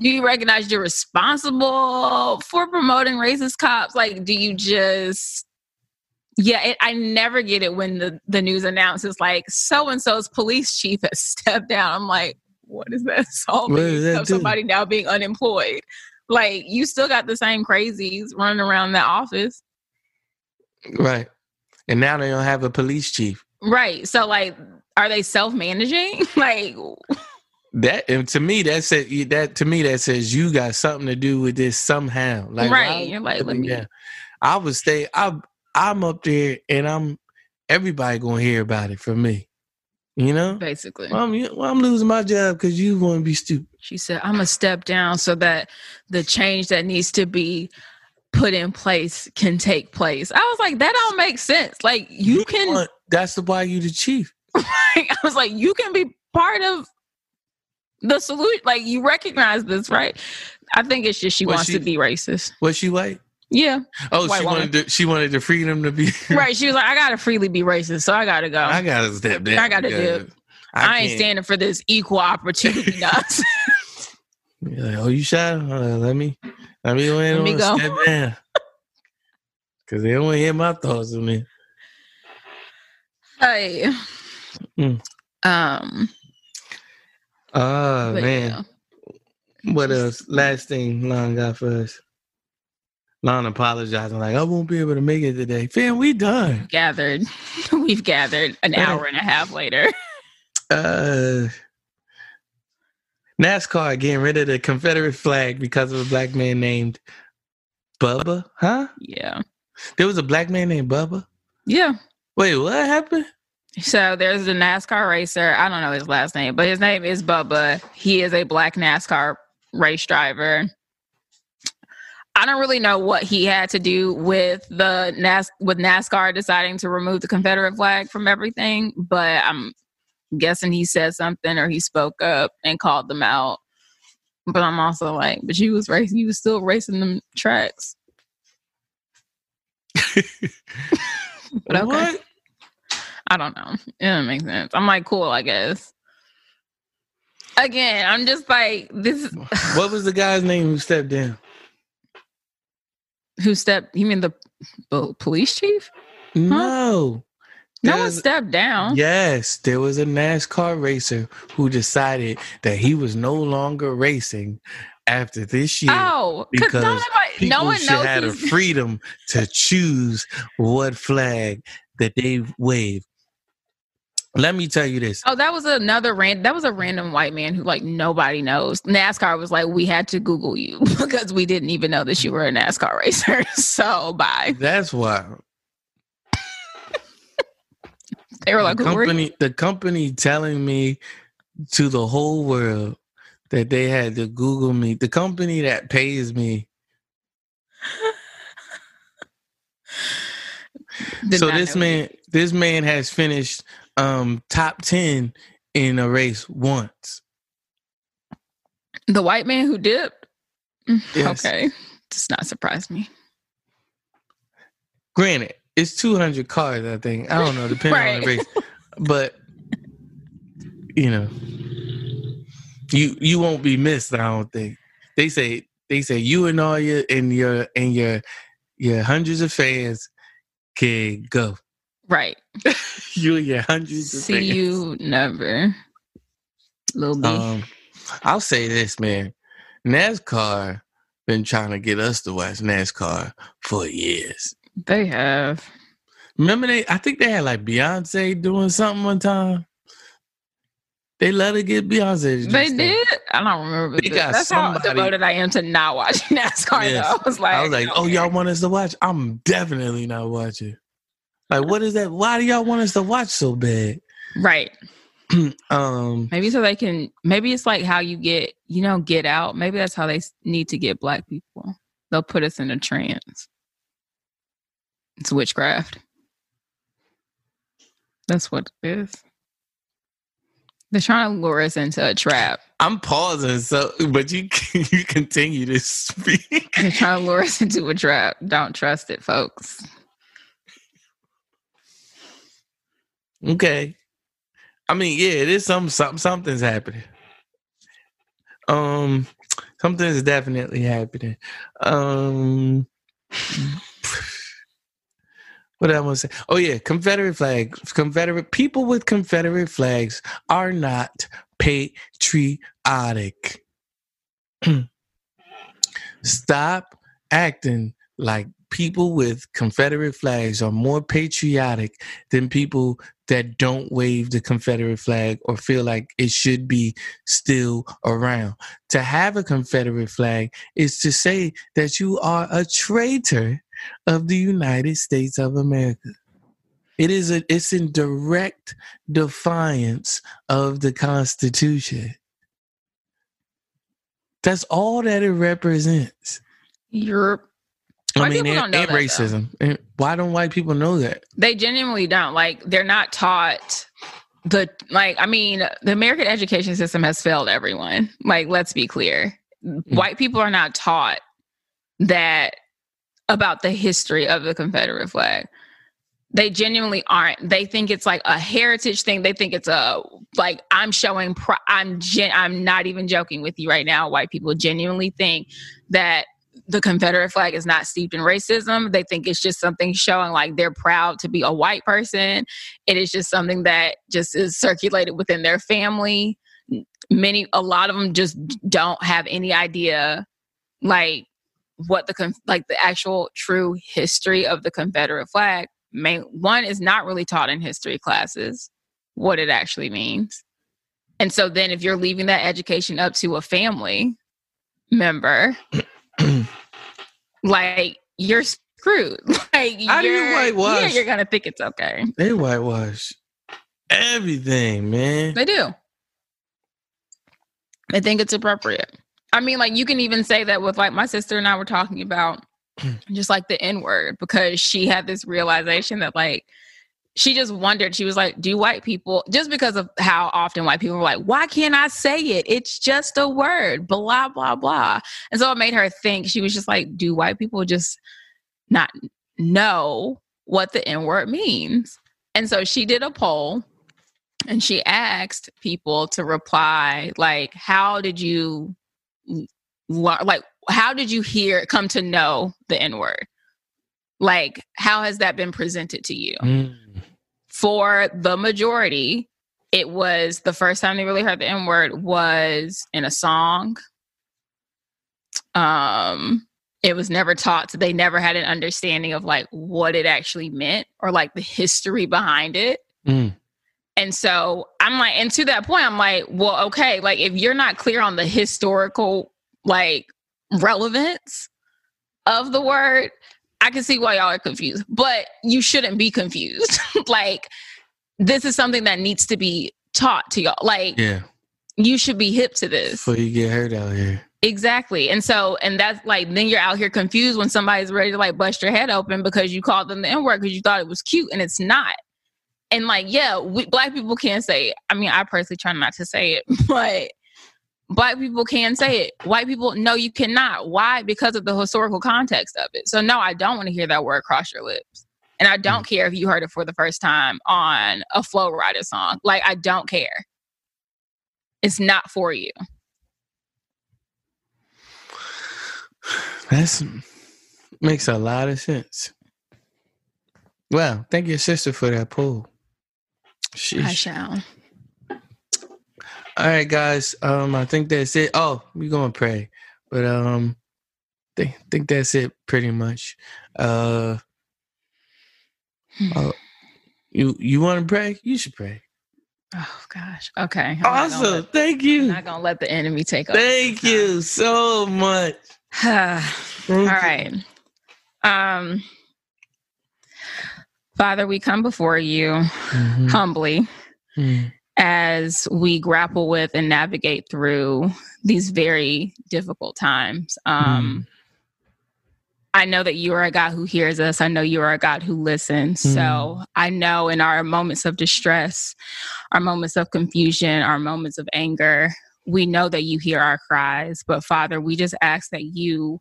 do you recognize you're responsible for promoting racist cops? Like, do you just, yeah, it, I never get it when the, the news announces, like, so and so's police chief has stepped down. I'm like, what is that solving? What does that of do? somebody now being unemployed. Like, you still got the same crazies running around that office. Right. And now they don't have a police chief. Right. So, like, are they self managing? like, That and to me that said that to me that says you got something to do with this somehow. Like Right. You're like, let me- down? I would stay. I I'm up there and I'm everybody gonna hear about it from me. You know. basically. Well, I'm, well, I'm losing my job because you want to be stupid. She said, I'm to step down so that the change that needs to be put in place can take place. I was like, that don't make sense. Like, you can, want- that's the why you the chief. I was like, you can be part of the solution. Like, you recognize this, right? I think it's just she wants she- to be racist. Was she white? Yeah. Oh, White she woman. wanted to, she wanted the freedom to be Right. She was like, I got to freely be racist. So I got to go. I I, gotta step down. I gotta because dip. ain't can't- standing for this equal opportunity. You're like, oh, you shy? Uh, let me let me go ahead Let me go. step down. Cause they don't want to hear my thoughts on it. hey. Mm. Um, Oh man. yeah. What else? Last thing Lon got for us. Lon apologizing, like, I won't be able to make it today. Fam, we done. gathered we've gathered an hour and a half later Uh NASCAR getting rid of the Confederate flag because of a black man named Bubba. Huh? yeah There was a black man named Bubba? yeah Wait, what happened? so there's a nascar racer i don't know his last name but his name is bubba he is a black nascar race driver i don't really know what he had to do with the NAS- with nascar deciding to remove the confederate flag from everything but i'm guessing he said something or he spoke up and called them out but i'm also like but you was racing you was still racing them tracks But okay. What? I don't know. It doesn't make sense. I'm like, cool, I guess. Again, I'm just like, this What was the guy's name who stepped down? Who stepped, you mean the police chief? No. No one stepped down. Yes, there was a NASCAR racer who decided that he was no longer racing after this year. Oh, because nobody, People no one should knows. the he's- freedom to choose what flag that they wave. Let me tell you this. Oh, that was another ran. That was a random white man who like nobody knows. NASCAR was like, we had to Google you because we didn't even know that you were a NASCAR racer. so bye. That's why They were like, the who were you? company, the company telling me to the whole world that they had to Google me. The company that pays me. So this man, this man has finished um top ten in a race once. The white man who dipped? Mm, Yes. Okay. Does not surprise me. Granted, it's 200 cars, I think. I don't know, depending right. on the race. But you know, you you won't be missed. I don't think. They say they say you and all your and your and your your hundreds of fans can go. Right. you your hundreds See you never. Little B. Um, I'll say this, man. NASCAR been trying to get us to watch NASCAR for years. They have. Remember they? I think they had like Beyonce doing something one time. They let her get Beyonce. They did. I don't remember. They got That's somebody, how devoted I am to not watching NASCAR. Yes. Though. I was like, I was like, oh, y'all want us to watch? I'm definitely not watching. Like, what is that? Why do y'all want us to watch so bad? Right. um. Maybe so they can. Maybe it's like how you get, you know, get out. Maybe that's how they need to get black people. They'll put us in a trance. It's witchcraft. That's what it is. They're trying to lure us into a trap. I'm pausing, so but you you continue to speak. They're trying to lure us into a trap. Don't trust it, folks. Okay. I mean, yeah, it is some something something's happening. Um something's definitely happening. Um what I want to say? Oh yeah, Confederate flag. Confederate people with Confederate flags are not patriotic. Stop acting like people with Confederate flags are more patriotic than people that don't wave the Confederate flag or feel like it should be still around. To have a Confederate flag is to say that you are a traitor of the United States of America. It is a, it's in direct defiance of the Constitution. That's all that it represents. Europe. I mean, and, and racism. And why don't white people know that? They genuinely don't. Like, they're not taught the like. I mean, the American education system has failed everyone. Like, let's be clear. Mm-hmm. White people are not taught that about the history of the Confederate flag. They genuinely aren't. They think it's like a heritage thing. They think it's a like I'm showing. Pro- I'm gen- I'm not even joking with you right now. White people genuinely think that the Confederate flag is not steeped in racism. They think it's just something showing like they're proud to be a white person. It is just something that just is circulated within their family. Many, a lot of them just don't have any idea like what the like the actual true history of the Confederate flag. May, one is not really taught in history classes what it actually means. And so then if you're leaving that education up to a family member, like you're screwed. like How do you whitewash? Yeah, you're gonna think it's okay. They whitewash everything, man. They do. They think it's appropriate. I mean, like you can even say that with like my sister and I were talking about just like the N word because she had this realization that like she just wondered, she was like, Do white people, just because of how often white people were like, Why can't I say it? It's just a word, blah, blah, blah. And so it made her think, she was just like, Do white people just not know what the N word means? And so she did a poll and she asked people to reply, like, How did you like how did you hear come to know the n word like how has that been presented to you mm. For the majority it was the first time they really heard the n word was in a song um it was never taught so they never had an understanding of like what it actually meant or like the history behind it mm. And so I'm like, and to that point, I'm like, well, okay, like if you're not clear on the historical like relevance of the word, I can see why y'all are confused. But you shouldn't be confused. like this is something that needs to be taught to y'all. Like yeah. you should be hip to this. Before you get hurt out here. Exactly. And so, and that's like, then you're out here confused when somebody's ready to like bust your head open because you called them the N word because you thought it was cute and it's not and like yeah we, black people can't say it. i mean i personally try not to say it but black people can say it white people no you cannot why because of the historical context of it so no i don't want to hear that word cross your lips And I don't mm. care if you heard it for the first time on a Flo Rida song. Like, I don't care. It's not for you. That makes a lot of sense. Well, thank your sister for that poll. Sheesh. I shall. All right, guys. Um, I think that's it. Oh, we're gonna pray, but um, think think that's it pretty much. Uh, uh you you want to pray? You should pray. Oh gosh. Okay. I'm awesome. Let, Thank you. I'm not gonna let the enemy take over. Thank you so much. All right. Um Father, we come before you mm-hmm. humbly mm-hmm. As we grapple with and navigate through these very difficult times. Um, mm. I know that you are a God who hears us. I know you are a God who listens. Mm. So I know in our moments of distress, our moments of confusion, our moments of anger, we know that you hear our cries. But Father, we just ask that you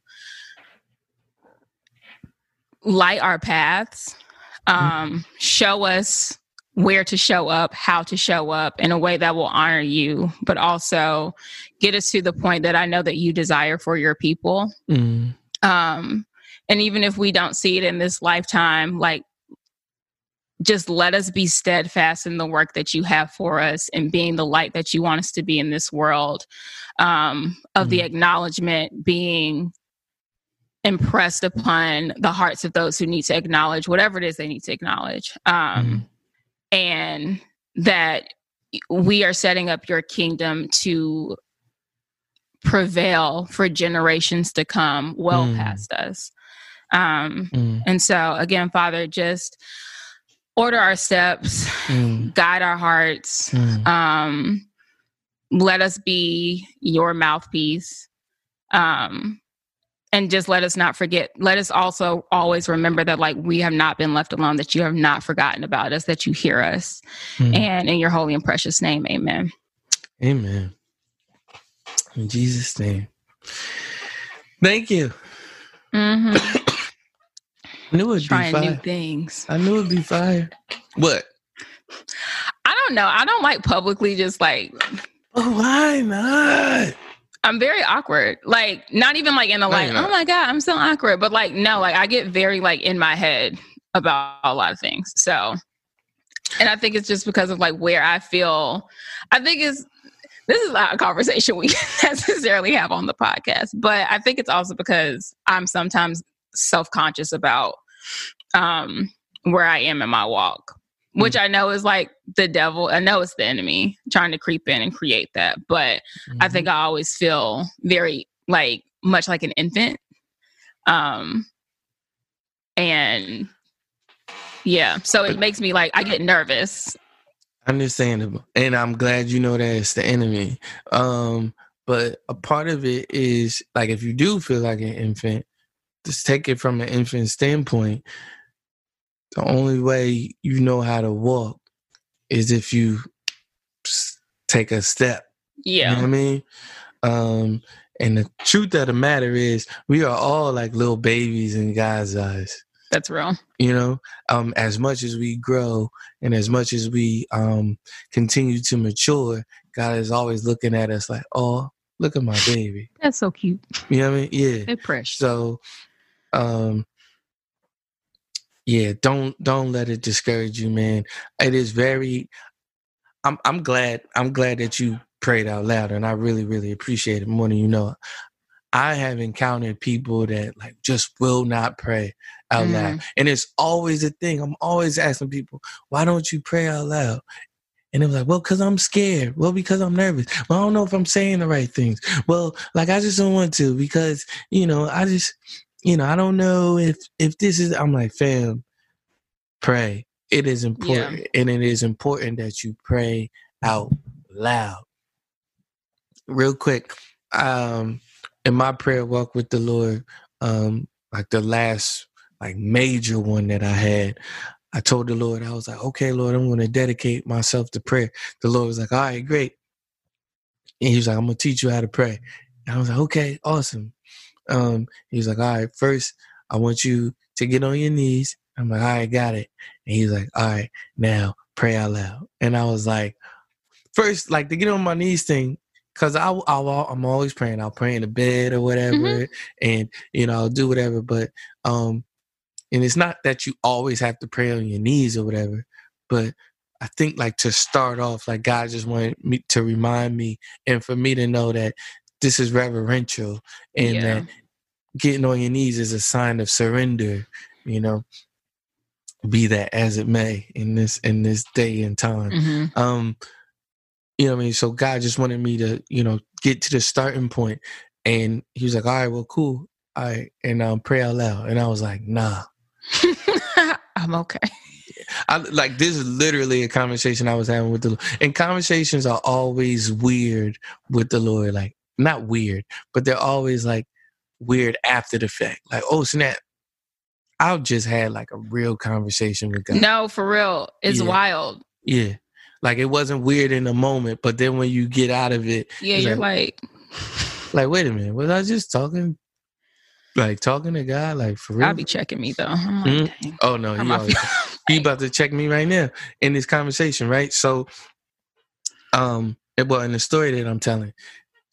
light our paths, um, show us where to show up, how to show up in a way that will honor you, but also get us to the point that I know that you desire for your people. Mm. Um, and even if we don't see it in this lifetime, like just let us be steadfast in the work that you have for us and being the light that you want us to be in this world um, of mm the acknowledgement being impressed upon the hearts of those who need to acknowledge whatever it is they need to acknowledge um, mm and that we are setting up your kingdom to prevail for generations to come well mm. past us um, mm. And so, again, Father, just order our steps, mm. guide our hearts, mm. um, let us be your mouthpiece. Um, and just let us not forget let us also always remember that like we have not been left alone that you have not forgotten about us that you hear us mm. and in your holy and precious name amen amen in jesus name thank you mm-hmm. I knew it'd trying be fire. Trying new things. I knew it'd be fire. What? I don't know. I don't like publicly just like. Oh, why not? I'm very awkward. Like, not even like in the like, oh my God, I'm so awkward. But like, no, like I get very like in my head about a lot of things. So, and I think it's just because of like where I feel. I think it's this is not a conversation we necessarily have on the podcast, but I think it's also because I'm sometimes self conscious about um, where I am in my walk, which mm-hmm. I know is like the devil. I know it's the enemy trying to creep in and create that. But mm-hmm. I think I always feel very like much like an infant. Um, and yeah, so it makes me like I get nervous. Understandable. And I'm glad you know that it's the enemy. Um, but a part of it is like if you do feel like an infant, just take it from an infant standpoint, the only way you know how to walk is if you take a step. Yeah. You know what I mean? Um, and the truth of the matter is, we are all like little babies in God's eyes. That's real. You know, um, as much as we grow and as much as we um, continue to mature, God is always looking at us like, oh, look at my baby. That's so cute. You know what I mean? Yeah. They're precious. So um yeah don't don't let it discourage you man it is very i'm i'm glad i'm glad that you prayed out loud and i really really appreciate it more than you know i have encountered people that like just will not pray out mm. loud and it's always a thing i'm always asking people why don't you pray out loud and they are like, well, because I'm scared. Well, because I'm nervous. Well, I don't know if I'm saying the right things. Well, like I just don't want to because, you know, I just you know, I don't know if if this is. I'm like, fam, pray. It is important, yeah. and it is important that you pray out loud. Real quick, um, in my prayer walk with the Lord, um, like the last like major one that I had, I told the Lord, I was like, okay, Lord, I'm going to dedicate myself to prayer. The Lord was like, all right, great. And he was like, I'm going to teach you how to pray. And I was like, okay, awesome um, he's like, all right, first, I want you to get on your knees I'm like, all right, got it. And he's like, all right, now pray out loud. And I was like, first, like to get on my knees thing, because I, I, am always praying. I'll pray in the bed or whatever, mm-hmm. and you know I'll do whatever. But um, and it's not that you always have to pray on your knees or whatever, but I think like to start off, like God just wanted me to remind me and for me to know that this is reverential and yeah. that getting on your knees is a sign of surrender, you know. Be that as it may in this in this day and time. Mm-hmm. Um, you know what I mean? So God just wanted me to, you know, get to the starting. And he was like, All right, well, cool. All right. And um pray out loud. And I was like, nah. I'm okay. I, like this is literally a conversation I was having with the Lord. And conversations are always weird with the Lord. Like not weird, but they're always like weird after the fact. Like, oh snap. I just had like a real conversation with God. No, for real. It's yeah. wild. Yeah. Like it wasn't weird in the moment, but then when you get out of it, yeah, you're like, like, like, wait a minute, was I just talking, like talking to God, like for real? I'll be checking me though. Like, mm-hmm. Oh no, he, always, he about to check me right now in this conversation, right? So, um, it, well, in the story that I'm telling,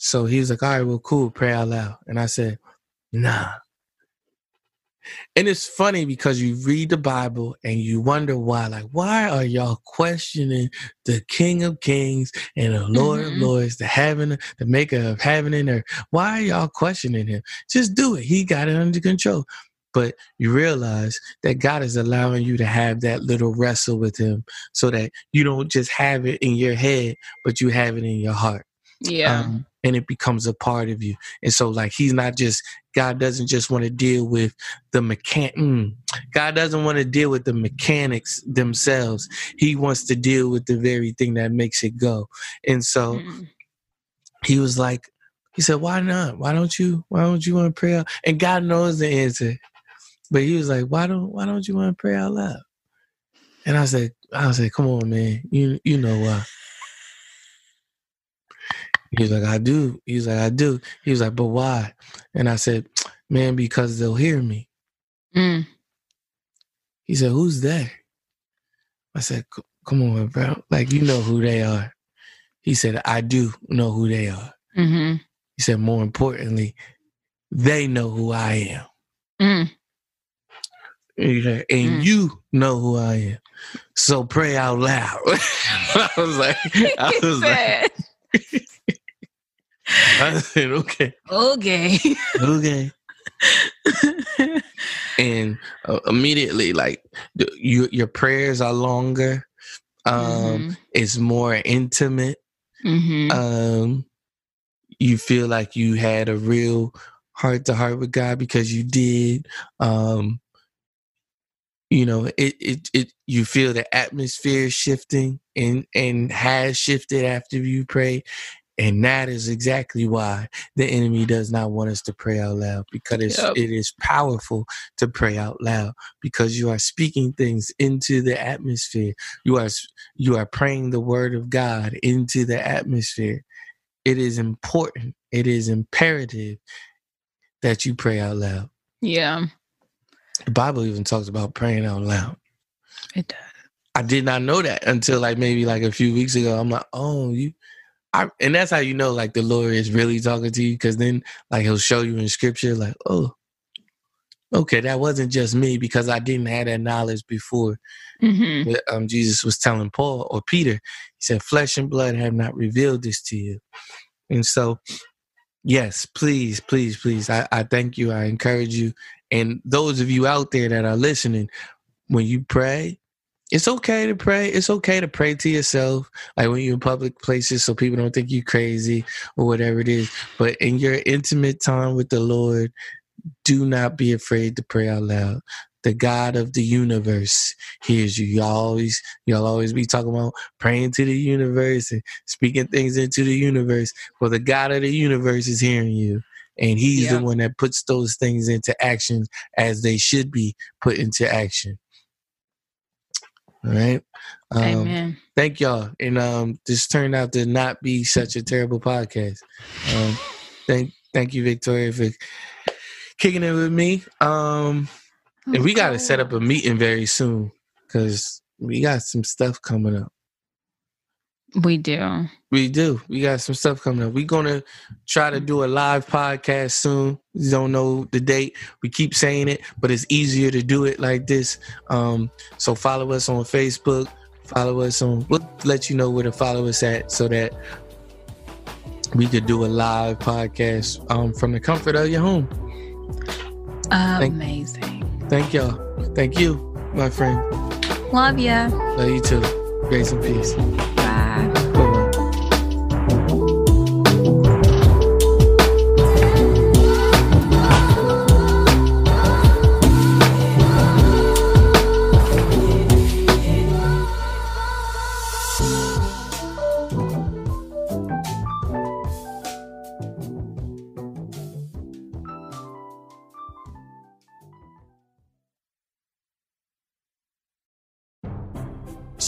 so he was like, "All right, well, cool, pray out loud," and I said, "Nah." And it's funny because you read the Bible and you wonder why, like, why are y'all questioning the King of Kings and the Lord mm-hmm. of Lords, the heaven, the maker of heaven and earth? Why are y'all questioning him? Just do it. He got it under control. But you realize that God is allowing you to have that little wrestle with him so that you don't just have it in your head, but you have it in your heart. Yeah. Um, and it becomes a part of you. And so, like, he's not just, God doesn't just want to deal with the mechan. Mm, God doesn't want to deal with the mechanics themselves. He wants to deal with the very thing that makes it go. And so mm. he was like, he said, why not? Why don't you, why don't you want to pray out? And God knows the answer. But he was like, why don't, why don't you want to pray out loud? And I said, I said, come on, man. You, you know why. He was like, I do. He was like, I do. He was like, but why? And I said, man, because they'll hear me. Mm. He said, who's there? I said, come on, bro. Like, you know who they are. He said, I do know who they are. Mm-hmm. He said, more importantly, they know who I am. Mm. And mm. you know who I am. So pray out loud. I was like, I was like, I said, okay. Okay. okay. and uh, immediately, like the, you, your prayers are longer. Um, mm-hmm. It's more intimate. Mm-hmm. Um, you feel like you had a real heart to heart with God because you did. Um, you know, it, it, it, you feel the atmosphere shifting and, and has shifted after you pray. And that is exactly why the enemy does not want us to pray out loud because yep. it is powerful to pray out loud because you are speaking things into the atmosphere. You are you are praying the word of God into the atmosphere. It is important. It is imperative that you pray out loud. Yeah. The Bible even talks about praying out loud. It does. I did not know that until like maybe like a few weeks ago. I'm like, oh, you I, and that's how you know like the Lord is really talking to you because then like he'll show you in scripture like oh okay that wasn't just me because I didn't have that knowledge before mm-hmm. um, Jesus was telling Paul or Peter he said flesh and blood have not revealed this to you and so yes please please please I, I thank you I encourage you and those of you out there that are listening when you pray it's okay to pray. It's okay to pray to yourself, like when you're in public places, so people don't think you're crazy or whatever it is. But in your intimate time with the Lord, do not be afraid to pray out loud. The God of the universe hears you. Y'all always, y'all always be talking about praying to the universe and speaking things into the universe. Well, the God of the universe is hearing you and he's yeah. the one that puts those things into action as they should be put into action. All right. Um, Amen. Thank y'all. And um, this turned out to not be such a terrible podcast. Um, thank thank you, Victoria, for kicking it with me. Um, and we got to set up a meeting very soon because we got some stuff coming up. We do. We do. We got some stuff coming up. We're gonna try to do a live podcast soon. We don't know the date. We keep saying it, but it's easier to do it like this. Um, so follow us on Facebook. Follow us on. We'll let you know where to follow us at, so that we could do a live podcast um, from the comfort of your home. Amazing. Thank, thank y'all. Thank you, my friend. Love ya. Love you too. Grace and peace.